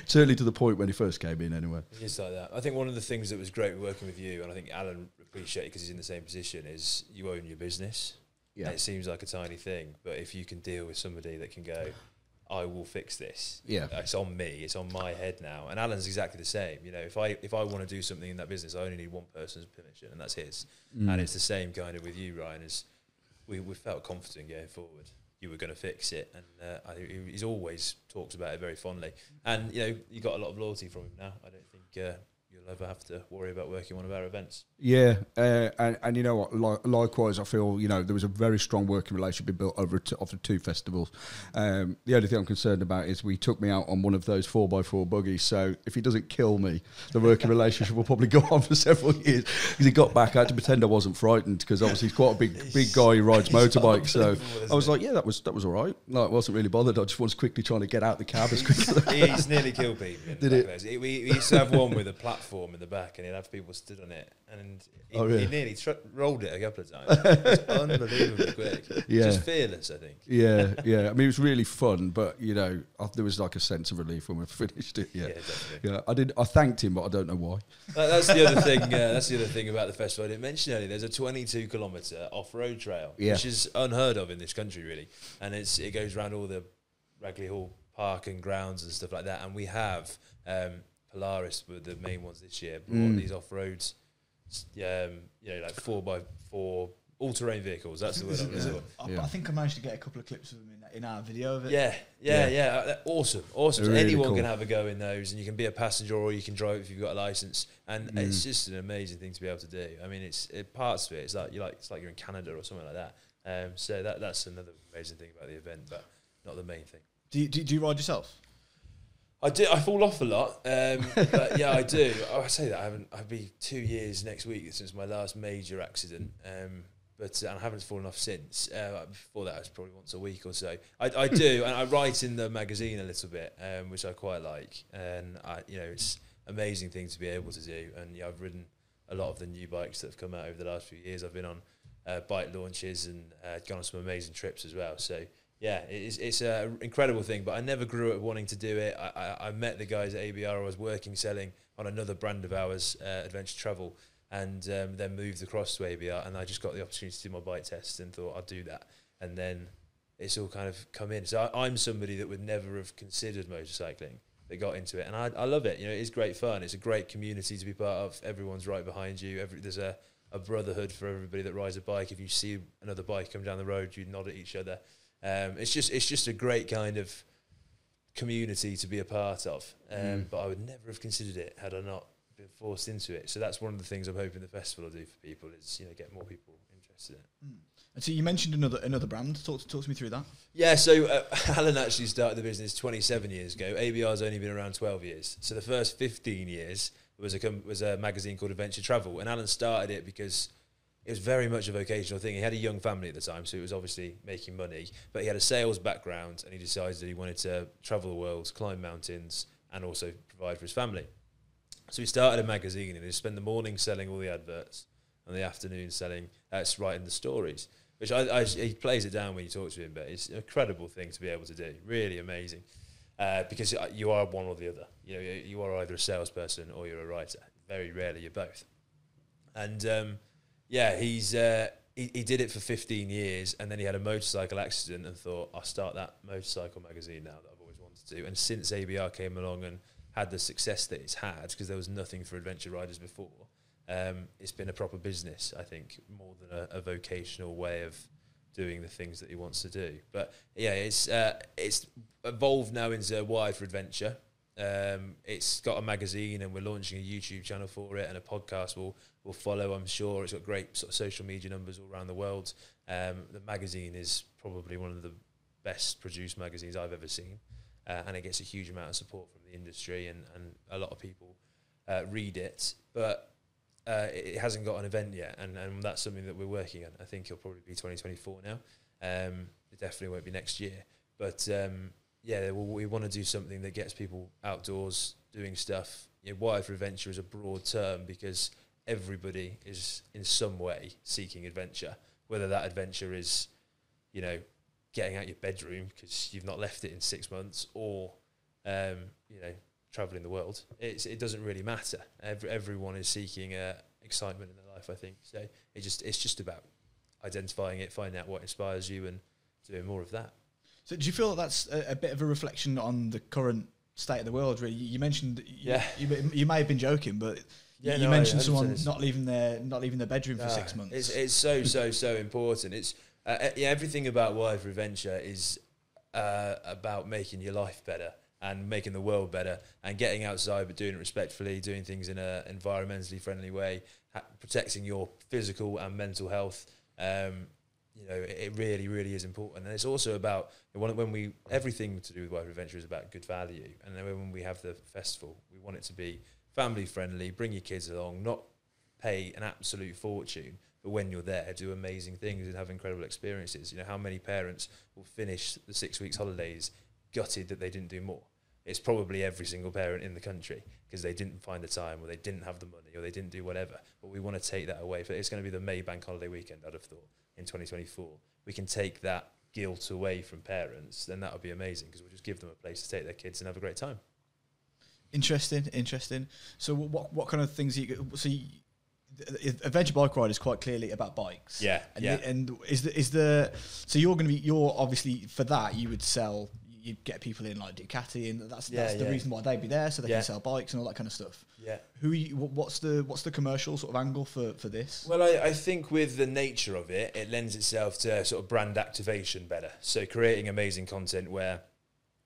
certainly to the point when he first came in. Anyway, It's like that. I think one of the things that was great working with you, and I think Alan appreciated because he's in the same position, is you own your business. Yeah. And it seems like a tiny thing, but if you can deal with somebody that can go, I will fix this. Yeah. It's on me. It's on my head now. And Alan's exactly the same. You know, if I if I want to do something in that business, I only need one person's permission, and that's his. Mm. And it's the same kind of with you, Ryan. Is we we felt confident going forward. You were going to fix it, and uh, I he- he's always talks about it very fondly. And you know, you got a lot of loyalty from him now. I don't think uh, you'll ever have to worry about working one of our events. Yeah, uh, and and you know what? Li- likewise, I feel you know there was a very strong working relationship built over t- over two festivals. Um, the only thing I'm concerned about is we took me out on one of those four x four buggies. So if he doesn't kill me, the working relationship will probably go on for several years. Because he got back, I had to pretend I wasn't frightened because obviously he's quite a big big guy who rides motorbikes. So I was like, yeah, that was that was all right. No, I wasn't really bothered. I just was quickly trying to get out the cab as quickly. he used to nearly killed people. In Did it? We, we used to have one with a platform in the back, and he'd have people stood on it, and he, Oh, really? he nearly tr- rolled it a couple of times. It's unbelievably quick. Yeah. Just fearless, I think. yeah, yeah. I mean, it was really fun, but you know, I, there was like a sense of relief when we finished it. Yeah, Yeah. definitely. Yeah, I did. I thanked him, but I don't know why. That- that's the other thing. Uh, that's the other thing about the festival I didn't mention earlier. There's a 22 kilometre off-road trail, Yeah. which is unheard of in this country, really. And it's it goes around all the Ragley Hall Park and grounds and stuff like that. And we have um, Polaris were the main ones this year. Brought Mm. these off-roads, s- um, you know, like four by four all-terrain vehicles. That's the word I'm looking for. Yeah. I think I managed to get a couple of clips of them in, in our video of it. Yeah, yeah, yeah. uh, that- Awesome, awesome. So really anyone cool. can have a go in those, and you can be a passenger or you can drive if you've got a license. And Mm. it's just an amazing thing to be able to do. I mean, it's it, parts of it. It's like you like it's like you're in Canada or something like that. Um, so that that's another amazing thing about the event, but not the main thing. Do you, do, you- do you ride yourself? I do. I fall off a lot, um, but yeah, I do. I say that I haven't. I'll be two years next week since my last major accident, um, but and I haven't fallen off since. Uh, before that, it was probably once a week or so. I, I do, and I write in the magazine a little bit, um, which I quite like. And I, you know, it's amazing thing to be able to do. And yeah, I've ridden a lot of the new bikes that have come out over the last few years. I've been on uh, bike launches and uh, gone on some amazing trips as well. So yeah, it's it's an incredible thing. But I never grew up wanting to do it. I, I, I met the guys at ABR. I was working selling on another brand of ours, uh, Adventure Travel, and um, then moved across to ABR. And I just got the opportunity to do my bike test and thought I'd do that. And then it's all kind of come in. So I, I'm somebody that would never have considered motorcycling that got into it, and I, I love it. You know, it is great fun. It's a great community to be part of. Everyone's right behind you. Every there's a a brotherhood for everybody that rides a bike. If you see another bike come down the road, you nod at each other. Um, it's just it's just a great kind of community to be a part of. Um, Mm. But I would never have considered it had I not been forced into it. So that's one of the things I'm hoping the festival will do for people is you know get more people interested in. And so you mentioned another another brand. Talk to, talk to me through that. Yeah, so uh, Alan actually started the business 27 years ago. ABR's only been around 12 years. So the first 15 years was a com- was a magazine called Adventure Travel, and Alan started it because it was very much a vocational thing. He had a young family at the time, so he was obviously making money, but he had a sales background, and he decided that he wanted to travel the world, climb mountains, and also provide for his family. So he started a magazine, and he spent the morning selling all the adverts, and the afternoon selling, uh, writing the stories which I, I, he plays it down when you talk to him, but it's an incredible thing to be able to do. Really amazing, uh, because you are one or the other. You know, you are either a salesperson or you're a writer. Very rarely you're both. And um, yeah, he's uh, he, he did it for 15 years, and then he had a motorcycle accident and thought, I'll start that motorcycle magazine now that I've always wanted to. And since ABR came along and had the success that it's had, because there was nothing for adventure riders before um, it's been a proper business, I think, more than a, a, vocational way of doing the things that he wants to do. But yeah, it's uh, it's evolved now into Wired for Adventure. Um, it's got a magazine, and we're launching a YouTube channel for it, and a podcast will will follow. I'm sure it's got great sort of social media numbers all around the world. Um, the magazine is probably one of the best produced magazines I've ever seen, uh, and it gets a huge amount of support from the industry, and and a lot of people uh, read it. But uh, it hasn't got an event yet, and, and that's something that we're working on. I think it'll probably be 2024 now. Um, it definitely won't be next year, but um, yeah, we, we want to do something that gets people outdoors doing stuff. You know, for Adventure is a broad term because everybody is in some way seeking adventure, whether that adventure is, you know, getting out your bedroom because you've not left it in six months, or um, you know, traveling the world. It's, it doesn't really matter. Every, everyone is seeking uh, excitement in their life. I think so. It just it's just about identifying it, finding out what inspires you, and doing more of that. So, do you feel that that's a, a bit of a reflection on the current state of the world? Really, you mentioned yeah. you, you, you may have been joking, but yeah, you no, mentioned someone not leaving their not leaving their bedroom no, for six months. It's, it's so so so important. It's uh, yeah, everything about Wired for Adventure is uh, about making your life better and making the world better and getting outside but doing it respectfully, doing things in an environmentally friendly way, ha- protecting your physical and mental health. Um, you know, it, really, really is important. And it's also about when we everything to do with Wired Adventure is about good value. And then when we have the festival, we want it to be family friendly. Bring your kids along, not pay an absolute fortune, but when you're there, do amazing things and have incredible experiences. You know, how many parents will finish the six weeks holidays gutted that they didn't do more? It's probably every single parent in the country because they didn't find the time or they didn't have the money or they didn't do whatever. But we want to take that away. But it's going to be the May bank holiday weekend, I'd have thought, in 2024. We can take that guilt away from parents, then that would be amazing because we'll just give them a place to take their kids and have a great time. Interesting, interesting. So what what kind of things you so you, adventure bike ride is quite clearly about bikes. Yeah, and yeah. The, and is the is the so you're going to be you're obviously for that you would sell you get people in like Ducati, and that's yeah, that's the reason why they'd be there, so they yeah. can sell bikes and all that kind of stuff. Yeah. Who? You, what's the what's the commercial sort of angle for for this? Well, I, I think with the nature of it, it lends itself to sort of brand activation better. So creating amazing content where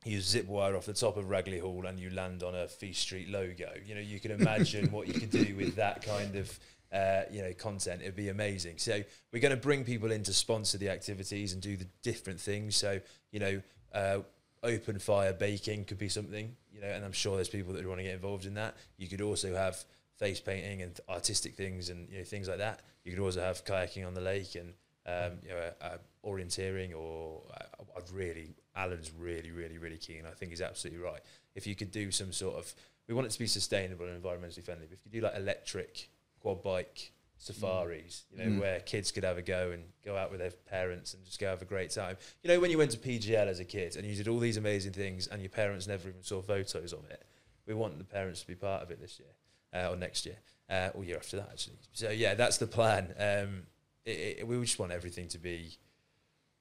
you zip wire off the top of Ragley Hall and you land on a Feast Street logo. You know, you can imagine what you could do with that kind of. Uh, you know, content. It'd be amazing. So we're going to bring people in to sponsor the activities and do the different things. So you know, uh, open fire baking could be something, you know, and I'm sure there's people that would want to get involved in that. You could also have face painting and artistic things and you know things like that. You could also have kayaking on the lake and um, you know uh, orienteering or uh, I've really Alan's really really really keen. I think he's absolutely right. If you could do some sort of we want it to be sustainable and environmentally friendly. But if you do like electric quad bike safaris, you know, mm. where kids could have a go and go out with their parents and just go have a great time. You know, when you went to PGL as a kid and you did all these amazing things and your parents never even saw photos of it, we want the parents to be part of it this year uh, or next year uh, or year after that, actually. So, yeah, that's the plan. Um, it, it, we just want everything to be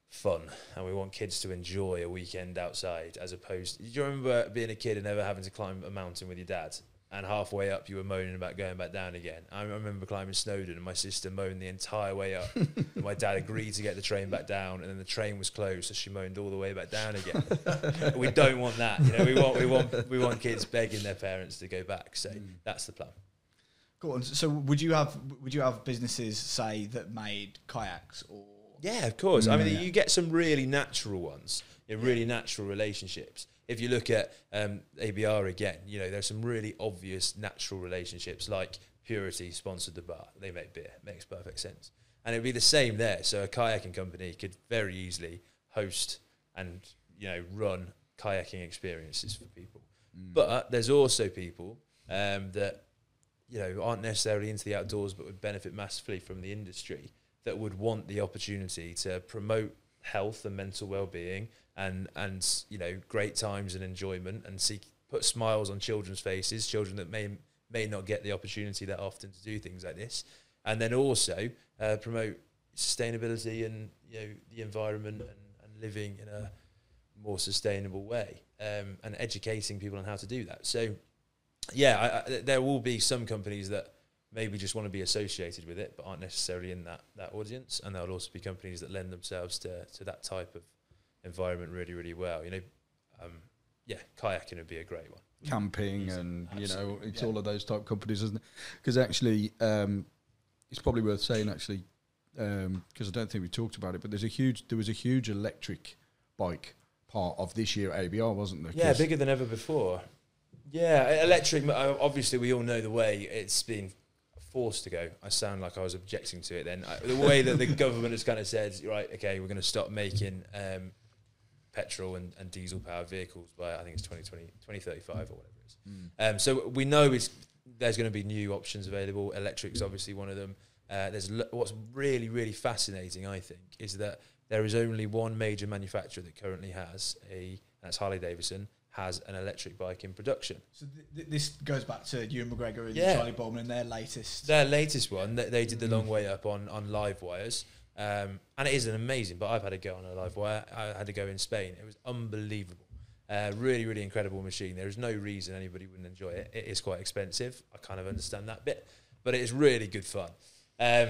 fun and we want kids to enjoy a weekend outside as opposed do you remember being a kid and never having to climb a mountain with your dad and halfway up you were moaning about going back down again. I remember climbing Snowdon and my sister moaned the entire way up. my dad agreed to get the train back down, and then the train was closed, so she moaned all the way back down again. we don't want that. You know, we want we want we want kids begging their parents to go back. So mm. that's the plan. Cool. So would you have would you have businesses say that made kayaks or? Yeah, of course. Mm, I mean, yeah. you get some really natural ones, you know, really natural relationships. If you look at um, ABR again, you know, there's some really obvious natural relationships like Purity sponsored the bar. They make beer. Makes perfect sense. And it'd be the same there. So a kayaking company could very easily host and you know run kayaking experiences for people. Mm. But there's also people um, that you know aren't necessarily into the outdoors, but would benefit massively from the industry that would want the opportunity to promote health and mental well-being and and you know great times and enjoyment and see put smiles on children's faces, children that may may not get the opportunity that often to do things like this, and then also uh, promote sustainability and you know the environment and, and living in a more sustainable way, um, and educating people on how to do that. So, yeah, I, I, there will be some companies that maybe just want to be associated with it, but aren't necessarily in that that audience, and there'll also be companies that lend themselves to to that type of environment really, really well. You know, um, yeah, kayaking would be a great one camping and Absolutely. you know it's yeah. all of those type companies, isn't it? Because actually, um, it's probably worth saying actually because um, I don't think we talked about it, but there's a huge there was a huge electric bike part of this year at ABR, wasn't there? Yeah, bigger than ever before. Yeah, electric. Obviously, we all know the way it's been forced to go. I sound like I was objecting to it then. I, the way that the government has kind of said, right, okay, we're going to stop making um, petrol and, and diesel powered vehicles by I think it's 2020, 2035 or whatever it is. Mm. Um, so we know it's, there's going to be new options available. Electric's obviously one of them. Uh, there's what's really really fascinating, I think, is that there is only one major manufacturer that currently has a that's Harley Davidson has an electric bike in production. So th- th- this goes back to Ewan McGregor and yeah. Charlie Boorman and their latest. Their latest one, they, they did the mm. long way up on on LiveWires. Um, and it is an amazing, but I've had to go on a LiveWire. I had to go in Spain. It was unbelievable. Uh, really, really incredible machine. There is no reason anybody wouldn't enjoy it. It is quite expensive. I kind of understand that bit, but it is really good fun. Um,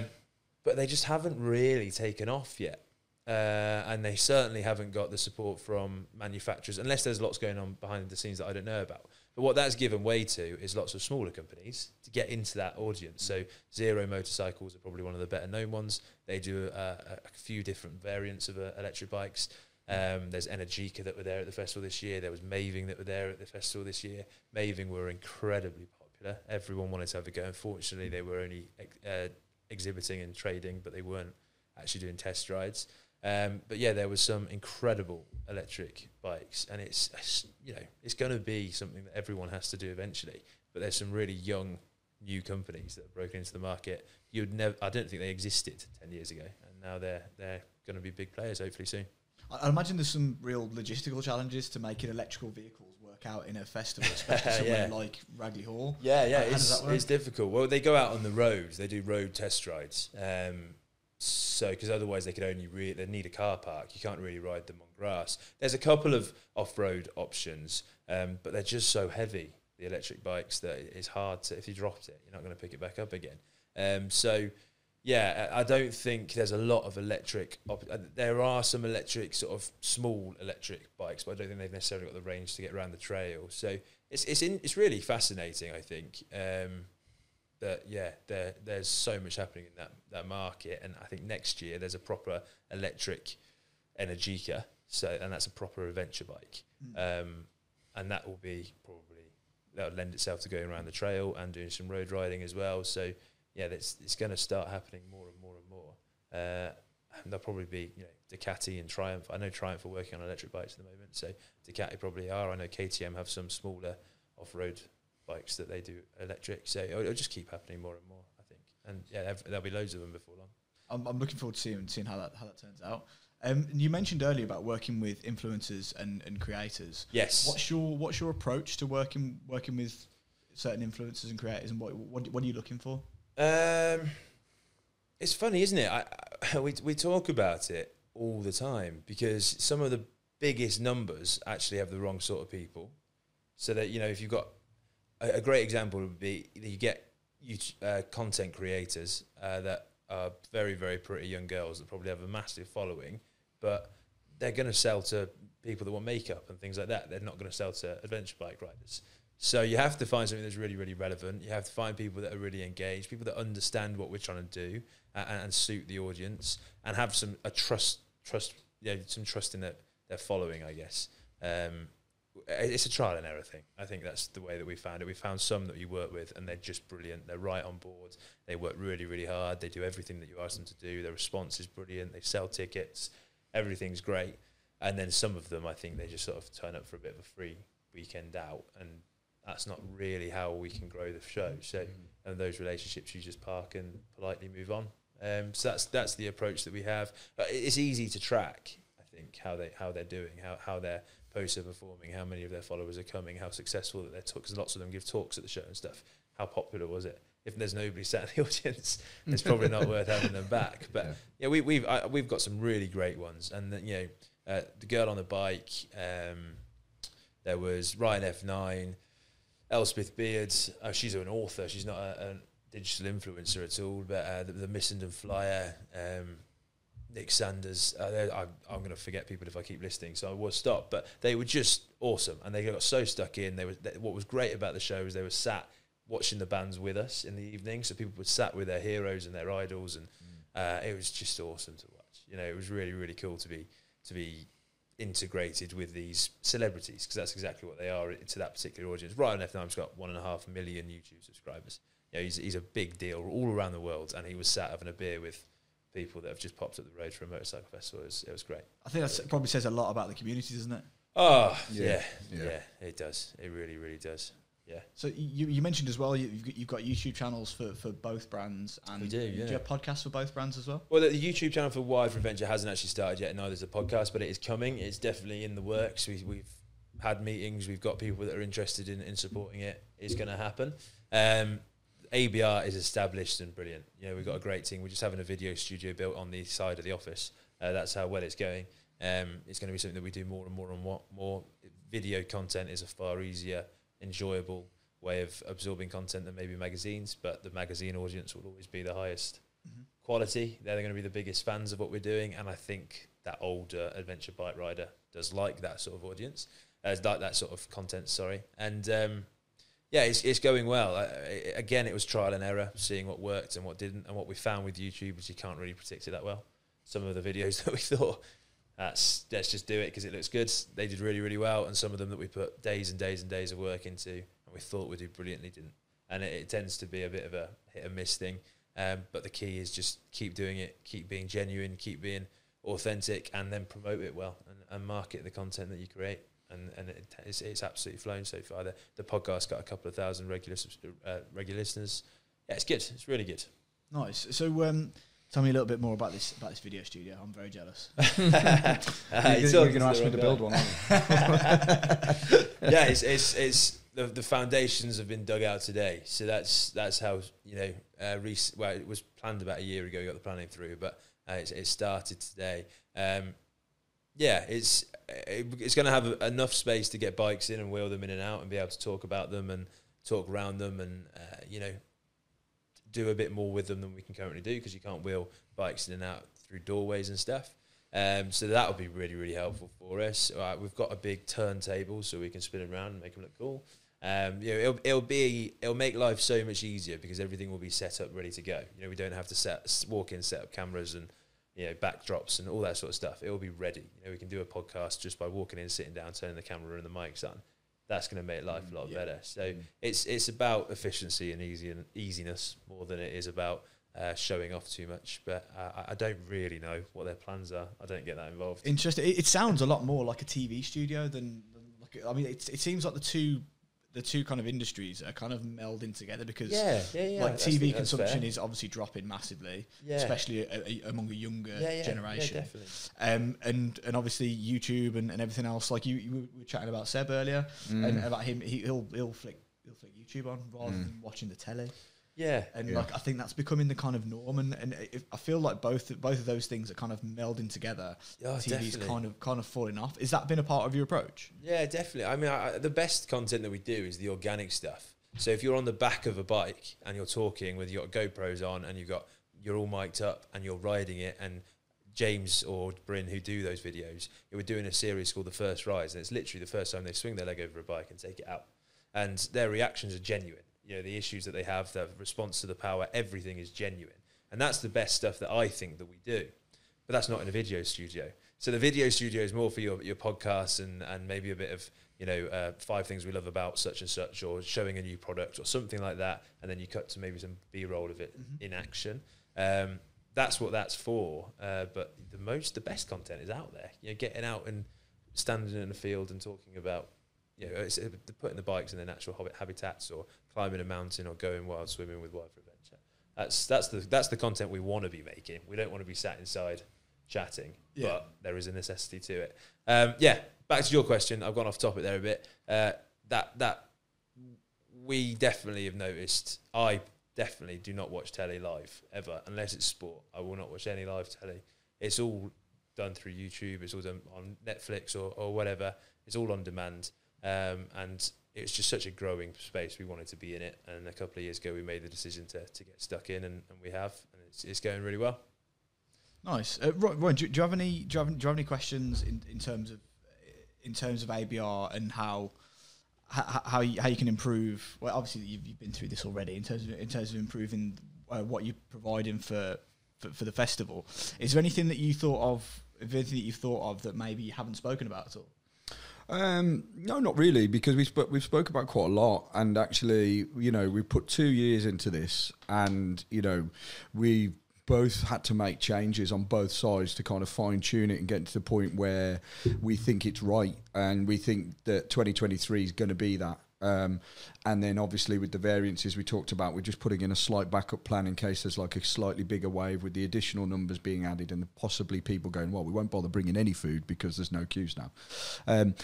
but they just haven't really taken off yet. Uh, and they certainly haven't got the support from manufacturers, unless there's lots going on behind the scenes that I don't know about. But what that's given way to is lots of smaller companies to get into that audience. So Zero Motorcycles are probably one of the better known ones. They do a, a few different variants of uh, electric bikes. Um, there's Energica that were there at the festival this year. There was Maeving that were there at the festival this year. Maeving were incredibly popular. Everyone wanted to have a go. Unfortunately, they were only uh, exhibiting and trading, but they weren't actually doing test rides. Um, but yeah, there was some incredible electric bikes, and it's, it's you know it's going to be something that everyone has to do eventually. But there's some really young, new companies that have broken into the market. You'd never, I don't think they existed ten years ago, and now they're they're going to be big players hopefully soon. I imagine there's some real logistical challenges to making electrical vehicles work out in a festival, especially somewhere yeah. like Ragley Hall. Yeah, yeah, How it's, it's difficult. Well, they go out on the roads. They do road test rides. Um, so because otherwise they could only really they need a car park. You can't really ride them on grass. There's a couple of off-road options, um, but they're just so heavy the electric bikes that it's hard to if you dropped it, you're not going to pick it back up again. Um, so yeah, I don't think there's a lot of electric. Op- uh, there are some electric sort of small electric bikes, but I don't think they've necessarily got the range to get around the trail. So it's it's in, it's really fascinating. I think. Um, that yeah, there there's so much happening in that that market, and I think next year there's a proper electric Energica, so and that's a proper adventure bike, mm. um, and that will be probably that will lend itself to going around the trail and doing some road riding as well. So yeah, it's it's going to start happening more and more and more. Uh, and there'll probably be you know Ducati and Triumph. I know Triumph are working on electric bikes at the moment, so Ducati probably are. I know KTM have some smaller off-road bikes that they do electric. So it'll, it'll just keep happening more and more, I think. And yeah, there'll be loads of them before long. I'm, I'm looking forward to seeing, seeing how that how that turns out. Um, you mentioned earlier about working with influencers and, and creators. Yes. What's your what's your approach to working working with certain influencers and creators, and what what, what are you looking for? Um, it's funny, isn't it? I, I, we we talk about it all the time because some of the biggest numbers actually have the wrong sort of people. So that you know, if you've got a, a great example would be you get uh, content creators uh, that are very, very pretty young girls that probably have a massive following, but they're going to sell to people that want makeup and things like that. They're not going to sell to adventure bike riders. So you have to find something that's really, really relevant. You have to find people that are really engaged, people that understand what we're trying to do and, and suit the audience, and have some a trust, trust, yeah, some trust in their, their following, I guess. Um, it's a trial and error thing. I think that's the way that we found it. We found some that you work with, and they're just brilliant. They're right on board. They work really, really hard. They do everything that you ask them to do. Their response is brilliant. They sell tickets. Everything's great. And then some of them, I think they just sort of turn up for a bit of a free weekend out, and that's not really how we can grow the show. So, mm. and those relationships, you just park and politely move on. Um, so that's that's the approach that we have. But it's easy to track. I think how they how they're doing, how how their posts are performing, how many of their followers are coming, how successful that they're because lots of them give talks at the show and stuff. How popular was it? If there's nobody sat in the audience, it's probably not worth having them back. But yeah, yeah we, we've I, we've got some really great ones, and the, you know uh, the girl on the bike. Um, there was Ryan F9, Elspeth Beard. Uh, she's an author. She's not a, a digital influencer at all. But uh, the, the Missenden Flyer, um, Nick Sanders. Uh, I, am going to forget people if I keep listening, so I will stop. But they were just awesome, and they got so stuck in. They were. They, what was great about the show was they were sat watching the bands with us in the evening. So people were sat with their heroes and their idols, and mm. uh, it was just awesome to watch. You know, it was really really cool to be to be integrated with these celebrities because that's exactly what they are to that particular audience. Ryan F9's got one and a half million YouTube subscribers. You know, he's, he's a big deal all around the world, and he was sat having a beer with people that have just popped up the road for a motorcycle festival. It was, it was great. I think that probably says a lot about the community, doesn't it? Oh, yeah. Yeah, yeah, yeah, it does. It really, really does. Yeah. So you, you mentioned as well you've got, you've got YouTube channels for, for both brands and we do, yeah. do you have podcasts for both brands as well? Well, the, YouTube channel for Wired for Adventure hasn't actually started yet. Neither is a podcast, but it is coming. It's definitely in the works. We, we've had meetings. We've got people that are interested in, in supporting it. It's going to happen. Um, ABR is established and brilliant. You know, we've got a great team. We're just having a video studio built on the side of the office. Uh, that's how well it's going. Um, it's going to be something that we do more and more and more. More video content is a far easier, enjoyable way of absorbing content than maybe magazines, but the magazine audience will always be the highest mm-hmm. quality. They're going to be the biggest fans of what we're doing, and I think that older adventure bike rider does like that sort of audience, uh, like that sort of content. Sorry, and um, yeah, it's, it's going well. Again, it was trial and error, seeing what worked and what didn't, and what we found with YouTube is you can't really predict it that well. Some of the videos that we thought that's let's just do it because it looks good. They did really really well, and some of them that we put days and days and days of work into and we thought we'd do brilliantly didn't. And it, it tends to be a bit of a hit and miss thing. Um, but the key is just keep doing it, keep being genuine, keep being authentic, and then promote it well and, and market the content that you create. And and it, it's, it's absolutely flown so far. The, the podcast got a couple of thousand regular uh, regular listeners. Yeah, it's good. It's really good. Nice. So. Um, Tell me a little bit more about this about this video studio. I'm very jealous. uh, you're, going to ask me to build one, yeah, it's, it's it's the, the foundations have been dug out today. So that's that's how you know. Uh, rec- well, it was planned about a year ago. We got the planning through, but uh, it's, it started today. Um, yeah, it's it's going to have enough space to get bikes in and wheel them in and out, and be able to talk about them and talk around them, and uh, you know, do a bit more with them than we can currently do because you can't wheel bikes in and out through doorways and stuff. Um, so that would be really, really helpful for us. Uh, we've got a big turntable so we can spin them around and make them look cool. Um, you know, it'll, it'll be it'll make life so much easier because everything will be set up ready to go. You know, we don't have to set walk in, set up cameras and you know backdrops and all that sort of stuff. It will be ready. You know, we can do a podcast just by walking in, sitting down, turning the camera and the mics on. That's going to make life a lot yeah. better. So mm. it's it's about efficiency and easy and easiness more than it is about uh, showing off too much. But uh, I don't really know what their plans are. I don't get that involved. Interesting. It, it sounds a lot more like a TV studio than, than like. I mean, it, it seems like the two the two kind of industries are kind of melding together because yeah, yeah, yeah. like TV consumption is obviously dropping massively, yeah. especially a, a, among a younger yeah, yeah, generation. definitely. Um, and and obviously YouTube and, and everything else. Like you, you were chatting about Seb earlier mm. and about him. He, will he'll flick he'll flick YouTube on rather mm. than watching the telly. Yeah, and yeah. like I think that's becoming the kind of norm, and, and if, I feel like both both of those things are kind of melding together. Oh, TV's definitely. kind of kind of falling off. Is that been a part of your approach? Yeah, definitely. I mean, I, the best content that we do is the organic stuff. So if you're on the back of a bike and you're talking with your GoPros on and you've got you're all mic'd up and you're riding it and James or Bryn who do those videos, we're doing a series called The First Rise and it's literally the first time they swing their leg over a bike and take it out and their reactions are genuine. You know, the issues that they have, the response to the power, everything is genuine, and that's the best stuff that I think that we do. But that's not in a video studio. So the video studio is more for your your podcasts and and maybe a bit of you know uh, five things we love about such and such, or showing a new product or something like that, and then you cut to maybe some B roll of it mm-hmm. in action. Um, that's what that's for. Uh, but the most, the best content is out there. You know, getting out and standing in the field and talking about, you know, it's, it's putting the bikes in their natural habitats or climbing a mountain or going wild swimming with Wired for Adventure. That's that's the that's the content we want to be making. We don't want to be sat inside chatting, yeah. but there is a necessity to it. Um, yeah, back to your question. I've gone off topic there a bit. Uh, that that we definitely have noticed. I definitely do not watch telly live ever unless it's sport. I will not watch any live telly. It's all done through YouTube. It's all done on Netflix or, or whatever. It's all on demand, um, and it's just such a growing space. We wanted to be in it, and a couple of years ago we made the decision to, to get stuck in, and, and we have, and it's, it's going really well. Nice, uh, Ryan. Do, do, you have any? Do you have, do you have any questions in, in terms of in terms of ABR and how how, how you, how you can improve. Well, obviously you've, you've been through this already in terms of in terms of improving uh, what you're providing for, for, for the festival. Is there anything that you thought of? Anything that you've thought of that maybe you haven't spoken about at all? Um, no, not really, because we sp- we've spoke about quite a lot, and actually, you know, we put two years into this, and you know, we both had to make changes on both sides to kind of fine tune it and get to the point where we think it's right and we think that 2023 is going to be that um, and then obviously with the variances we talked about, we're just putting in a slight backup plan in case there's like a slightly bigger wave with the additional numbers being added and possibly people going, well, we won't bother bringing any food because there's no queues now. Um,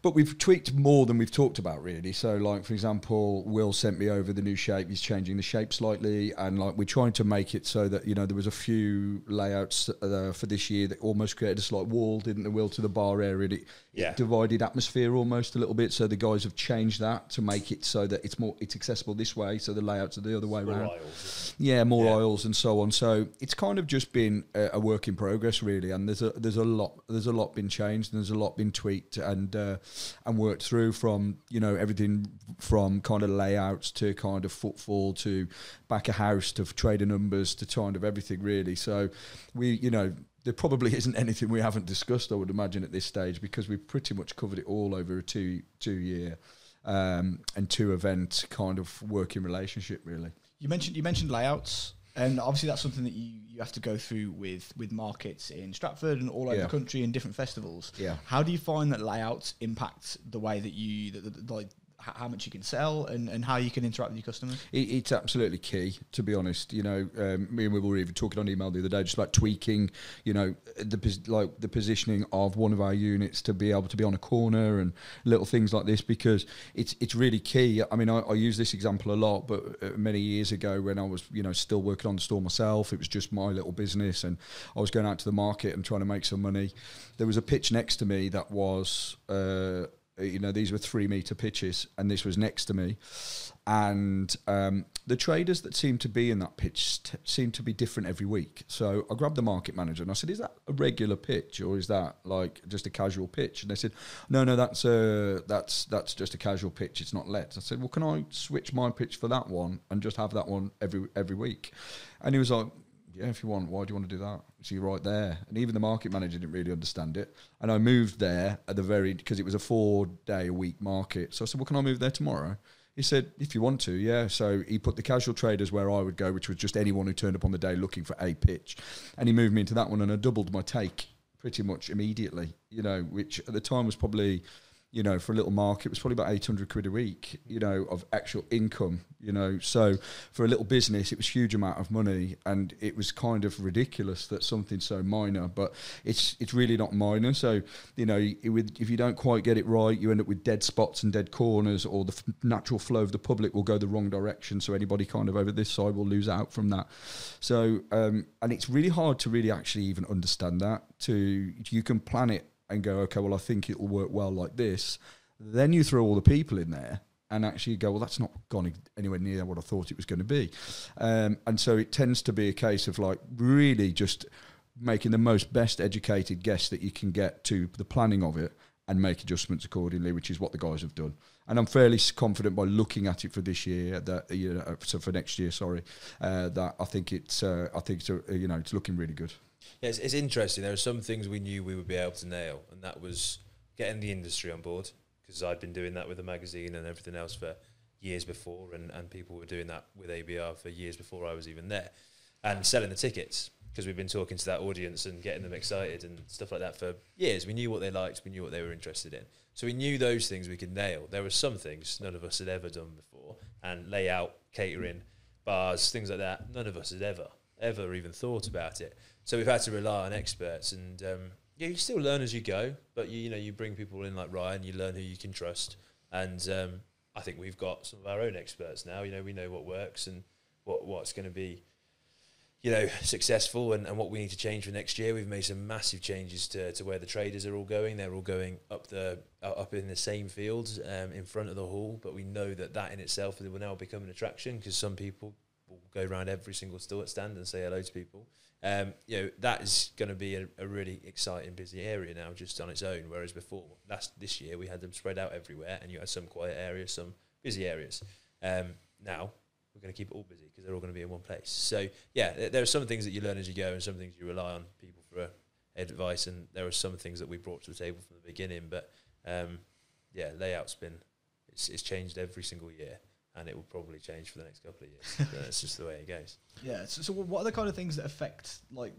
but we've tweaked more than we've talked about really. So like for example, Will sent me over the new shape. He's changing the shape slightly, and like we're trying to make it so that you know there was a few layouts uh, for this year that almost created a slight wall, didn't the Will to the bar area? It, yeah. divided atmosphere almost a little bit. So the guys have changed that to make it so that it's more it's accessible this way. So the layouts are the other way more around. Aisles. Yeah, more yeah. aisles and so on. So it's kind of just been a, a, work in progress really, and there's a there's a lot there's a lot been changed and there's a lot been tweaked and uh, and worked through from you know everything from kind of layouts to kind of footfall to back a house to trader numbers to kind of everything really. So we you know there probably isn't anything we haven't discussed, I would imagine, at this stage, because we've pretty much covered it all over a two two year um, and two event kind of working relationship, really. You mentioned you mentioned layouts, and obviously that's something that you, you have to go through with with markets in Stratford and all over yeah. the country and different festivals. Yeah. How do you find that layouts impact the way that you that, the, like how much you can sell and, and how you can interact with your customers? It, it's absolutely key, to be honest. You know, um, me and we were even talking on email the other day, just about tweaking, you know, the like the positioning of one of our units to be able to be on a corner and little things like this because it's it's really key. I mean, I, I use this example a lot, but uh, many years ago when I was, you know, still working on the store myself, it was just my little business, and I was going out to the market and trying to make some money. There was a pitch next to me that was. Uh, uh, you know, these were three meter pitches, and this was next to me. And um, the traders that seemed to be in that pitch t- seemed to be different every week. So I grabbed the market manager and I said, "Is that a regular pitch, or is that like just a casual pitch?" And they said, "No, no, that's a that's that's just a casual pitch. It's not let." I said, "Well, can I switch my pitch for that one and just have that one every every week?" And he was like, yeah, if you want, why do you want to do that? So you're right there. And even the market manager didn't really understand it. And I moved there at the very, because it was a four day a week market. So I said, well, can I move there tomorrow? He said, if you want to, yeah. So he put the casual traders where I would go, which was just anyone who turned up on the day looking for a pitch. And he moved me into that one and I doubled my take pretty much immediately, you know, which at the time was probably you know, for a little market it was probably about 800 quid a week, you know, of actual income, you know. So for a little business, it was huge amount of money and it was kind of ridiculous that something so minor, but it's it's really not minor. So, you know, if you don't quite get it right, you end up with dead spots and dead corners or the f- natural flow of the public will go the wrong direction. So anybody kind of over this side will lose out from that. So, um, and it's really hard to really actually even understand that to, you can plan it and go, okay, well, I think it will work well like this. Then you throw all the people in there and actually go, well, that's not gone anywhere near what I thought it was going to be. Um, and so it tends to be a case of like really just making the most best educated guess that you can get to the planning of it and make adjustments accordingly, which is what the guys have done. And I'm fairly confident by looking at it for this year that you know, so for next year, sorry, uh, that I think it's uh, I think it's uh, you know it's looking really good. Yeah, it's, it's interesting. There are some things we knew we would be able to nail, and that was getting the industry on board because I'd been doing that with the magazine and everything else for years before, and, and people were doing that with ABR for years before I was even there, and selling the tickets because we've been talking to that audience and getting them excited and stuff like that for years. We knew what they liked, we knew what they were interested in. So we knew those things we could nail. There were some things none of us had ever done before, and layout, catering, bars, things like that. None of us had ever, ever even thought about it. So we've had to rely on experts, and um, yeah, you still learn as you go. But you, you know, you bring people in like Ryan, you learn who you can trust, and um, I think we've got some of our own experts now. You know, we know what works and what what's going to be you know, successful and, and what we need to change for next year. We've made some massive changes to, to where the traders are all going. They're all going up the uh, up in the same fields um, in front of the hall. But we know that that in itself will now become an attraction because some people will go around every single store stand and say hello to people. Um, you know that is going to be a, a, really exciting, busy area now, just on its own. Whereas before, last this year we had them spread out everywhere, and you had some quiet areas, some busy areas. Um, now we're going to keep it all busy because they're all going to be in one place. So yeah, there are some things that you learn as you go, and some things you rely on people for advice, and there are some things that we brought to the table from the beginning. But um, yeah, layout's been it's, it's changed every single year, and it will probably change for the next couple of years. That's just the way it goes. Yeah. So, so, what are the kind of things that affect like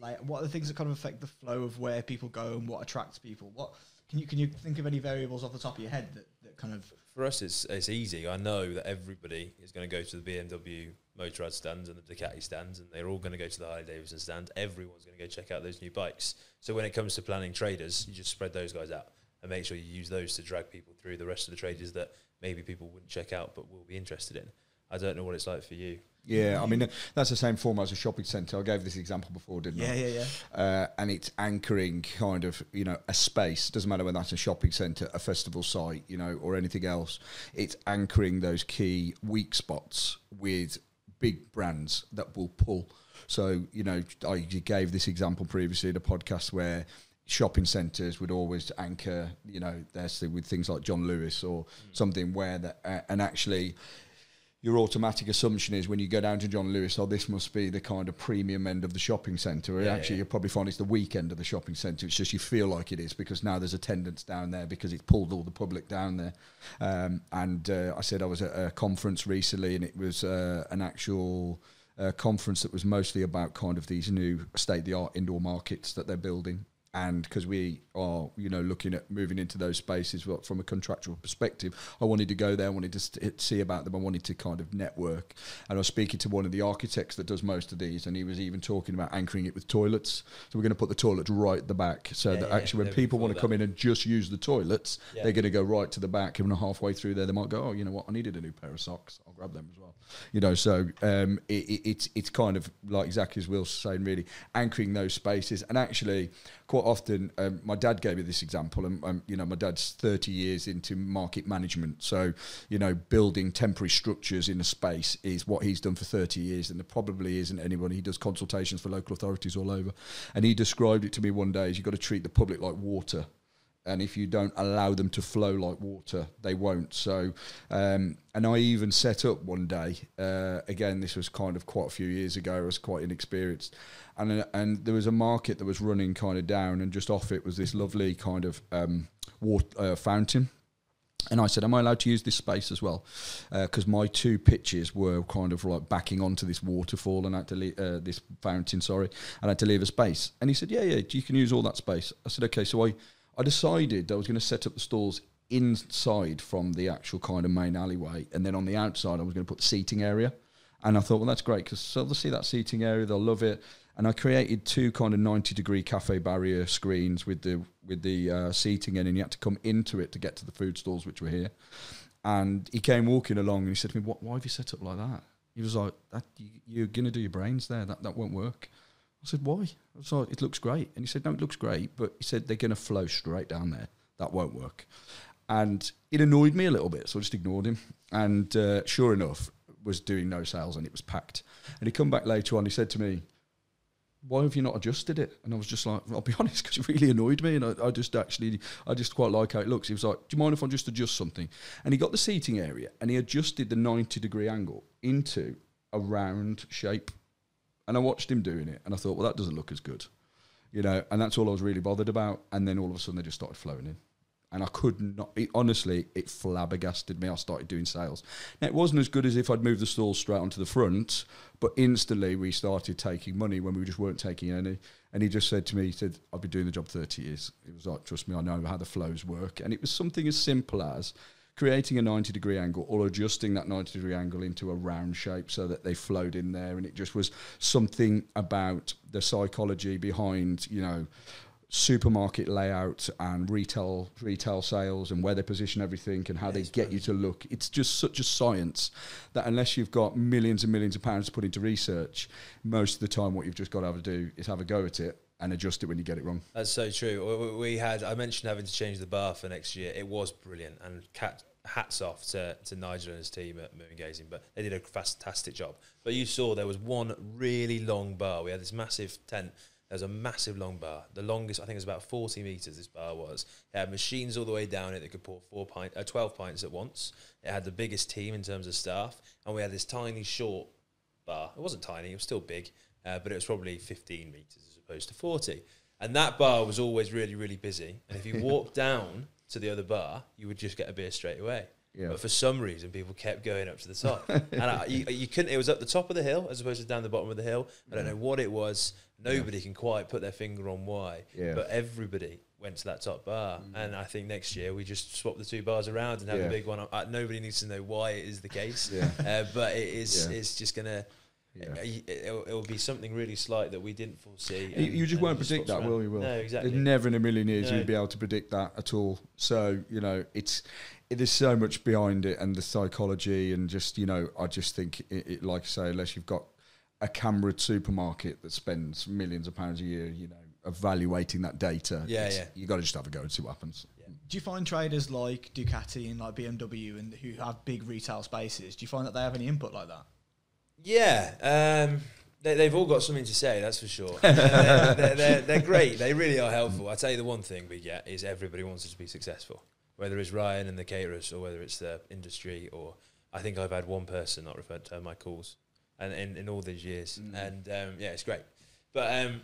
like what are the things that kind of affect the flow of where people go and what attracts people? What can you can you think of any variables off the top of your head that, that kind of for us, it's it's easy. I know that everybody is going to go to the BMW Motorrad stands and the Ducati stands, and they're all going to go to the Harley Davidson stand. Everyone's going to go check out those new bikes. So when it comes to planning traders, you just spread those guys out and make sure you use those to drag people through the rest of the traders that maybe people wouldn't check out but will be interested in. I don't know what it's like for you. Yeah, I mean that's the same format as a shopping centre. I gave this example before, didn't yeah, I? Yeah, yeah, yeah. Uh, and it's anchoring kind of you know a space. Doesn't matter whether that's a shopping centre, a festival site, you know, or anything else. It's anchoring those key weak spots with big brands that will pull. So you know, I gave this example previously in a podcast where shopping centres would always anchor, you know, their with things like John Lewis or mm. something where that, uh, and actually your automatic assumption is when you go down to John Lewis, oh, this must be the kind of premium end of the shopping centre. Yeah, Actually, yeah. you'll probably find it's the weekend of the shopping centre. It's just you feel like it is because now there's attendance down there because it's pulled all the public down there. Um, and uh, I said I was at a conference recently and it was uh, an actual uh, conference that was mostly about kind of these new state of the art indoor markets that they're building and because we are, you know, looking at moving into those spaces from a contractual perspective, I wanted to go there. I wanted to st- see about them. I wanted to kind of network. And I was speaking to one of the architects that does most of these, and he was even talking about anchoring it with toilets. So we're going to put the toilets right at the back, so yeah, that yeah, actually when people want to come in and just use the toilets, yeah. they're going to go right to the back. And halfway through there, they might go, "Oh, you know what? I needed a new pair of socks. I'll grab them as well." You know, so um, it, it, it's it's kind of like exactly as Will's saying, really anchoring those spaces, and actually quite often, um, my dad gave me this example, and um, you know, my dad's thirty years into market management, so you know, building temporary structures in a space is what he's done for thirty years, and there probably isn't anyone. He does consultations for local authorities all over, and he described it to me one day as you've got to treat the public like water and if you don't allow them to flow like water, they won't. So, um, and I even set up one day. Uh, again, this was kind of quite a few years ago. I was quite inexperienced, and uh, and there was a market that was running kind of down, and just off it was this lovely kind of um, water uh, fountain. And I said, "Am I allowed to use this space as well?" Because uh, my two pitches were kind of like backing onto this waterfall, and I had to leave, uh, this fountain. Sorry, and I had to leave a space. And he said, "Yeah, yeah, you can use all that space." I said, "Okay." So I, I decided I was going to set up the stalls inside from the actual kind of main alleyway, and then on the outside, I was going to put the seating area. And I thought, well, that's great because so they'll see that seating area, they'll love it and I created two kind of ninety degree cafe barrier screens with the with the uh, seating in, and you had to come into it to get to the food stalls which were here. And he came walking along, and he said to me, "What? Why have you set up like that?" He was like, that, "You're gonna do your brains there. That that won't work." I said, "Why?" I was like, "It looks great," and he said, "No, it looks great," but he said they're gonna flow straight down there. That won't work. And it annoyed me a little bit, so I just ignored him. And uh, sure enough, was doing no sales, and it was packed. And he come back later on. He said to me, why have you not adjusted it? And I was just like, I'll be honest, because it really annoyed me. And I, I, just actually, I just quite like how it looks. He was like, do you mind if I just adjust something? And he got the seating area and he adjusted the 90 degree angle into a round shape. And I watched him doing it and I thought, well, that doesn't look as good. You know, and that's all I was really bothered about. And then all of a sudden they just started flowing in and I could not. It, honestly, it flabbergasted me. I started doing sales. Now it wasn't as good as if I'd moved the stall straight onto the front, but instantly we started taking money when we just weren't taking any. And he just said to me, he said, "I've been doing the job thirty years." He was like, "Trust me, I know how the flows work." And it was something as simple as creating a 90 degree angle or adjusting that 90 degree angle into a round shape so that they flowed in there. And it just was something about the psychology behind you know supermarket layout and retail retail sales and where they position everything and how yeah, they get you to look. It's just such a science that unless you've got millions and millions of pounds to put into research, most of the time what you've just got to have to do is have a go at it and adjust it when you get it wrong. That's so true. We had I mentioned having to change the bar for next year. It was brilliant and cat hats off to, to Nigel and his team at Moon Gazing, but they did a fantastic job. But you saw there was one really long bar. We had this massive tent there's a massive long bar. The longest, I think, it was about 40 meters. This bar was. It had machines all the way down it that could pour four pint, uh, 12 pints at once. It had the biggest team in terms of staff, and we had this tiny, short bar. It wasn't tiny; it was still big, uh, but it was probably 15 meters opposed to 40. And that bar was always really, really busy. And if you walked down to the other bar, you would just get a beer straight away. Yeah. But for some reason, people kept going up to the top, and I, you, you, couldn't. It was up the top of the hill as opposed to down the bottom of the hill. I don't know what it was. Nobody yeah. can quite put their finger on why, yeah. but everybody went to that top bar. Mm. And I think next year we just swap the two bars around and have a big one. Uh, nobody needs to know why it is the case, uh, but it is. It's just gonna. Yeah. Uh, it'll, it'll, be something really slight that we didn't foresee. And, you just won't predict that, will you? Will no, exactly. There's never in a million years no. you'd be able to predict that at all. So you know, it's there's so much behind it and the psychology and just you know, I just think it, it like I say, unless you've got a camera supermarket that spends millions of pounds a year, you know, evaluating that data. Yeah, yeah. You got to just have a go and see what happens. Yeah. Do you find traders like Ducati and like BMW and who have big retail spaces? Do you find that they have any input like that? Yeah. Um, they, have all got something to say, that's for sure. they're, they're, they're, they're, great. They really are helpful. I tell you, the one thing we get is everybody wants us to be successful, whether it's Ryan and the caterers or whether it's the industry. Or I think I've had one person not referred to my calls and in, in all these years. Mm. And um, yeah, it's great. But um,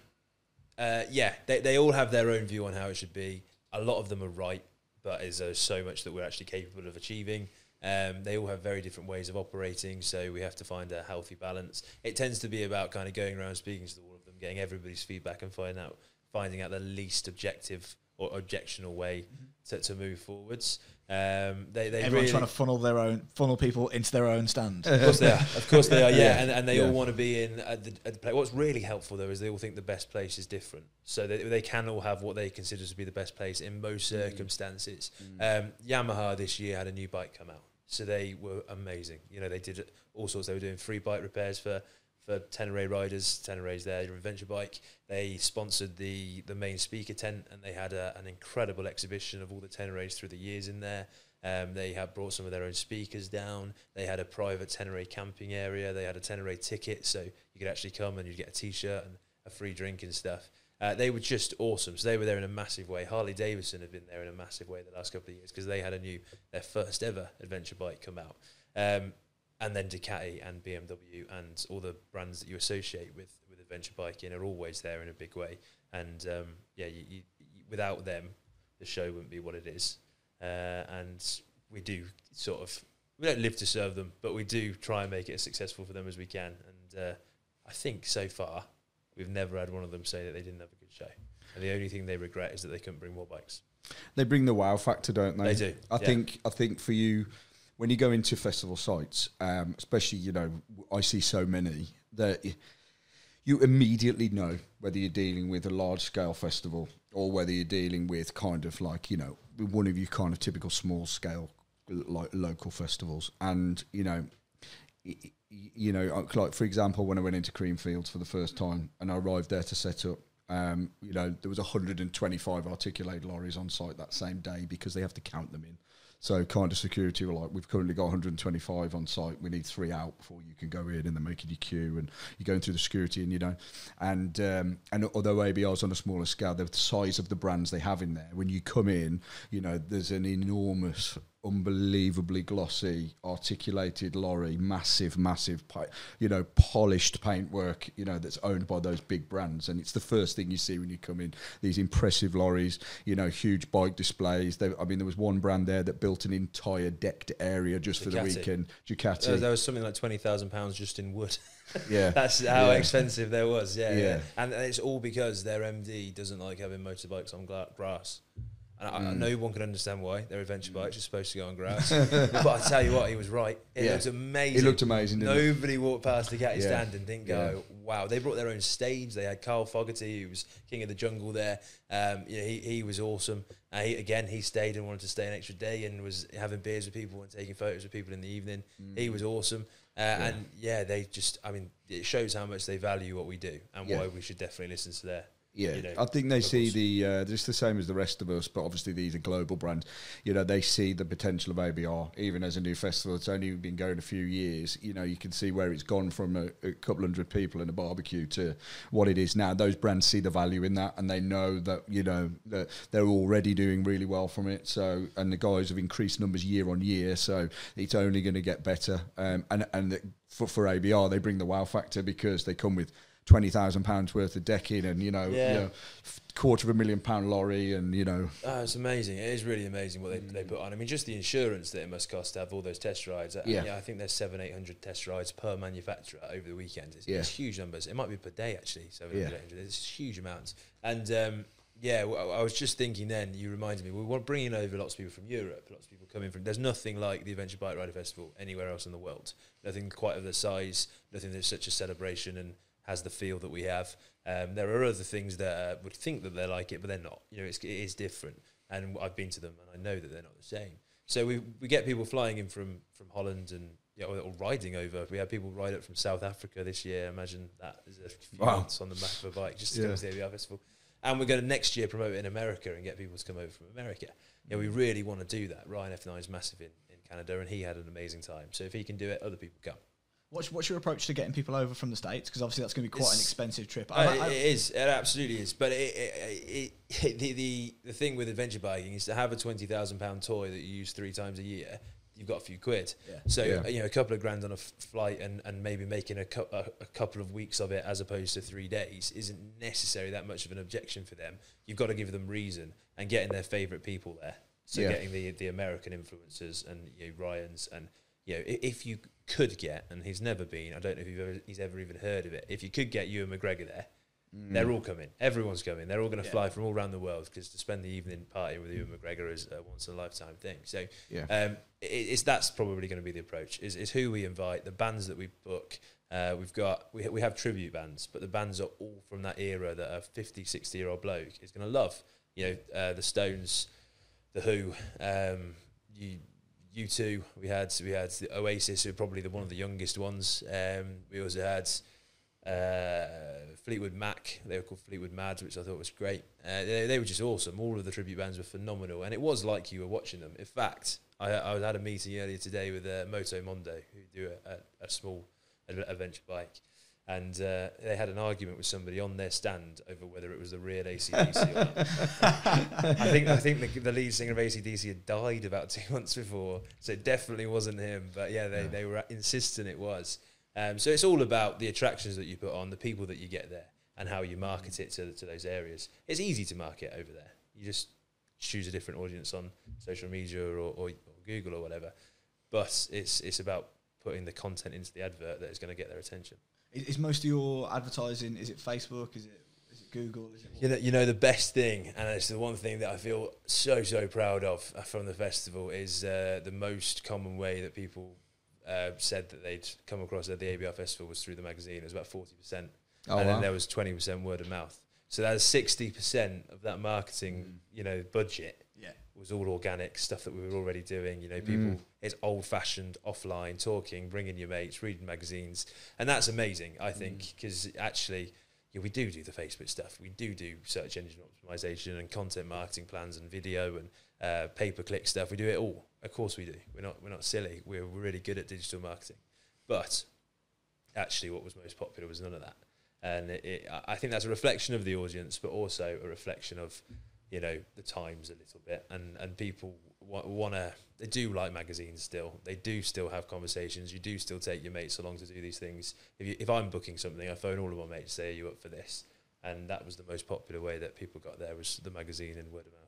uh, yeah, they, they all have their own view on how it should be. A lot of them are right, but is there so much that we're actually capable of achieving? Um, they all have very different ways of operating, so we have to find a healthy balance. It tends to be about kind of going around speaking to all of them, getting everybody's feedback, and finding out finding out the least objective or objectional way mm-hmm. to, to move forwards. Um, they, they Everyone's really trying to funnel their own, funnel people into their own stand. Of course they are. Of course they are. Yeah, yeah. and, and they yeah. all want to be in at the, at the play. What's really helpful though is they all think the best place is different, so they, they can all have what they consider to be the best place in most mm. circumstances. Mm. Um, Yamaha this year had a new bike come out, so they were amazing. You know, they did all sorts. They were doing free bike repairs for for Tenere riders. Tenere's their adventure bike. They sponsored the the main speaker tent, and they had a, an incredible exhibition of all the Teneres through the years in there. Um, they had brought some of their own speakers down. They had a private Tenere camping area. They had a Tenere ticket, so you could actually come and you'd get a T-shirt and a free drink and stuff. Uh, they were just awesome. So they were there in a massive way. Harley Davidson have been there in a massive way the last couple of years because they had a new their first ever adventure bike come out. Um, and then Ducati and BMW and all the brands that you associate with with adventure biking are always there in a big way. And um, yeah, you, you, without them, the show wouldn't be what it is. Uh, and we do sort of we don't live to serve them, but we do try and make it as successful for them as we can. And uh, I think so far we've never had one of them say that they didn't have a good show. And the only thing they regret is that they couldn't bring more bikes. They bring the wow factor, don't they? They do. I yeah. think. I think for you, when you go into festival sites, um, especially you know, I see so many that you immediately know whether you're dealing with a large scale festival or whether you're dealing with kind of like you know one of your kind of typical small scale like local festivals and you know you know like for example when i went into creamfields for the first time and i arrived there to set up um, you know there was 125 articulated lorries on site that same day because they have to count them in So kind of security were like, we've currently got 125 on site. We need three out before you can go in, and they're making you queue, and you're going through the security, and you know, and um, and although ABR's on a smaller scale, the size of the brands they have in there, when you come in, you know, there's an enormous unbelievably glossy, articulated lorry, massive, massive, you know, polished paintwork, you know, that's owned by those big brands. And it's the first thing you see when you come in. These impressive lorries, you know, huge bike displays. They, I mean, there was one brand there that built an entire decked area just Ducati. for the weekend. Ducati. Uh, there was something like twenty thousand pounds just in wood. Yeah, that's how yeah. expensive there was. Yeah, yeah, yeah, and it's all because their MD doesn't like having motorbikes on grass. And I, I mm. know one can understand why their adventure bikes are supposed to go on grass. but I tell you what, he was right. It yeah. looked amazing. It looked amazing. Nobody it? walked past the Ducati yeah. stand and didn't go, yeah. "Wow!" They brought their own stage. They had Carl Fogarty, who was king of the jungle there. Um, yeah, he he was awesome. Uh, he, again, he stayed and wanted to stay an extra day and was having beers with people and taking photos with people in the evening. Mm. He was awesome. Uh, and yeah, they just, I mean, it shows how much they value what we do and why we should definitely listen to their yeah, you know, I think they see the uh, just the same as the rest of us, but obviously these are global brands. You know, they see the potential of ABR even as a new festival. It's only been going a few years. You know, you can see where it's gone from a, a couple hundred people in a barbecue to what it is now. Those brands see the value in that, and they know that you know that they're already doing really well from it. So, and the guys have increased numbers year on year, so it's only going to get better. Um, and and for, for ABR, they bring the wow factor because they come with twenty thousand pounds worth of decking and you know, yeah. you know, quarter of a million pound lorry and you know. Oh, it's amazing. It is really amazing what they, mm. they put on. I mean, just the insurance that it must cost to have all those test rides. Uh, yeah, yeah I think there's seven, eight hundred test rides per manufacturer over the weekend. It's, yeah. it's huge numbers. It might be per day actually. Seven, yeah. It's huge amounts. And um, yeah, well, I was just thinking then. You reminded me. We want bringing over lots of people from Europe. Lots of people coming from. There's nothing like the Adventure Bike Rider Festival anywhere else in the world. Nothing quite of the size. Nothing that's such a celebration and has the feel that we have. Um, there are other things that uh, would think that they're like it, but they're not. You know, it's, it is different. And I've been to them, and I know that they're not the same. So we we get people flying in from from Holland and yeah, or, or, riding over. We had people ride up from South Africa this year. Imagine that is a few wow. months on the back of a bike just to yeah. come to the ABR festival. And we're going to next year promote it in America and get people to come over from America. Yeah, we really want to do that. Ryan F9 is massive in, in Canada, and he had an amazing time. So if he can do it, other people come. What's, what's your approach to getting people over from the states? Because obviously that's going to be quite it's, an expensive trip. Uh, I, I, it is. It absolutely is. But it, it, it, the, the the thing with adventure biking is to have a twenty thousand pound toy that you use three times a year. You've got a few quid. Yeah. So yeah. you know a couple of grand on a f- flight and, and maybe making a, cu- a, a, couple of weeks of it as opposed to three days isn't necessarily that much of an objection for them. You've got to give them reason and getting their favourite people there. So yeah. getting the the American influencers and you know, Ryan's and you know if you could get, and he's never been. I don't know if ever, he's ever even heard of it. If you could get Ewan McGregor there, mm. they're all coming. Everyone's coming. They're all going to yeah. fly from all around the world because to spend the evening partying with Ewan McGregor is a once in a lifetime thing. So yeah. um, it, it's that's probably going to be the approach. Is is who we invite, the bands that we book. Uh, we've got we we have tribute bands, but the bands are all from that era that a 50, 60 year old bloke is going to love. You know, uh, the Stones, the Who. Um, you U2. We had we had the Oasis, who were probably the one of the youngest ones. Um, we also had uh, Fleetwood Mac. They were called Fleetwood Mads, which I thought was great. Uh, they, they, were just awesome. All of the tribute bands were phenomenal, and it was like you were watching them. In fact, I, I had a meeting earlier today with uh, Moto Mondo, who do a, a, a small adventure bike, and uh, they had an argument with somebody on their stand over whether it was the real ACDC or not. I think I think the, the, lead singer of ACDC had died about two months before, so it definitely wasn't him. But yeah, they, yeah. they were insisting it was. Um, so it's all about the attractions that you put on, the people that you get there, and how you market it to, to those areas. It's easy to market over there. You just choose a different audience on social media or, or, or Google or whatever. But it's it's about putting the content into the advert that is going to get their attention. Is, is, most of your advertising? Is it Facebook? Is it is it Google? You know, you know the best thing, and it's the one thing that I feel so so proud of uh, from the festival is uh, the most common way that people uh, said that they'd come across at the ABR festival was through the magazine. It was about forty percent, oh, and wow. then there was twenty percent word of mouth. So that's sixty percent of that marketing, mm. you know, budget was all organic stuff that we were already doing. You know, people mm. it's old fashioned offline talking, bringing your mates, reading magazines, and that's amazing. I think because mm. actually. Yeah, we do do the Facebook stuff. We do do search engine optimization and content marketing plans and video and uh, pay per click stuff. We do it all. Of course we do. We're not we're not silly. We're really good at digital marketing, but actually, what was most popular was none of that. And it, it, I think that's a reflection of the audience, but also a reflection of you know the times a little bit, and and people want to they do like magazines still. They do still have conversations. You do still take your mates along to do these things. If you, if I'm booking something, I phone all of my mates, say, "Are you up for this?" And that was the most popular way that people got there was the magazine and word of mouth.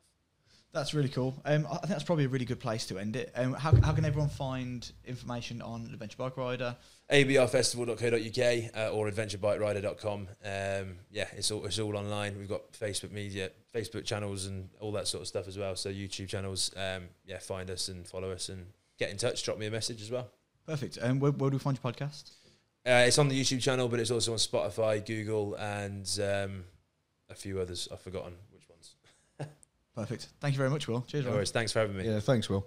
That's really cool. Um, I think that's probably a really good place to end it. Um, how, how can everyone find information on Adventure Bike Rider? abrfestival.co.uk uh, or adventurebikerider.com. Um, yeah, it's all, it's all online. We've got Facebook media, Facebook channels, and all that sort of stuff as well. So YouTube channels. Um, yeah, find us and follow us and get in touch. Drop me a message as well. Perfect. And um, where, where do we find your podcast? Uh, it's on the YouTube channel, but it's also on Spotify, Google, and um, a few others. I've forgotten. Perfect. Thank you very much, Will. Cheers, no worries. Thanks for having me. Yeah, thanks, Will.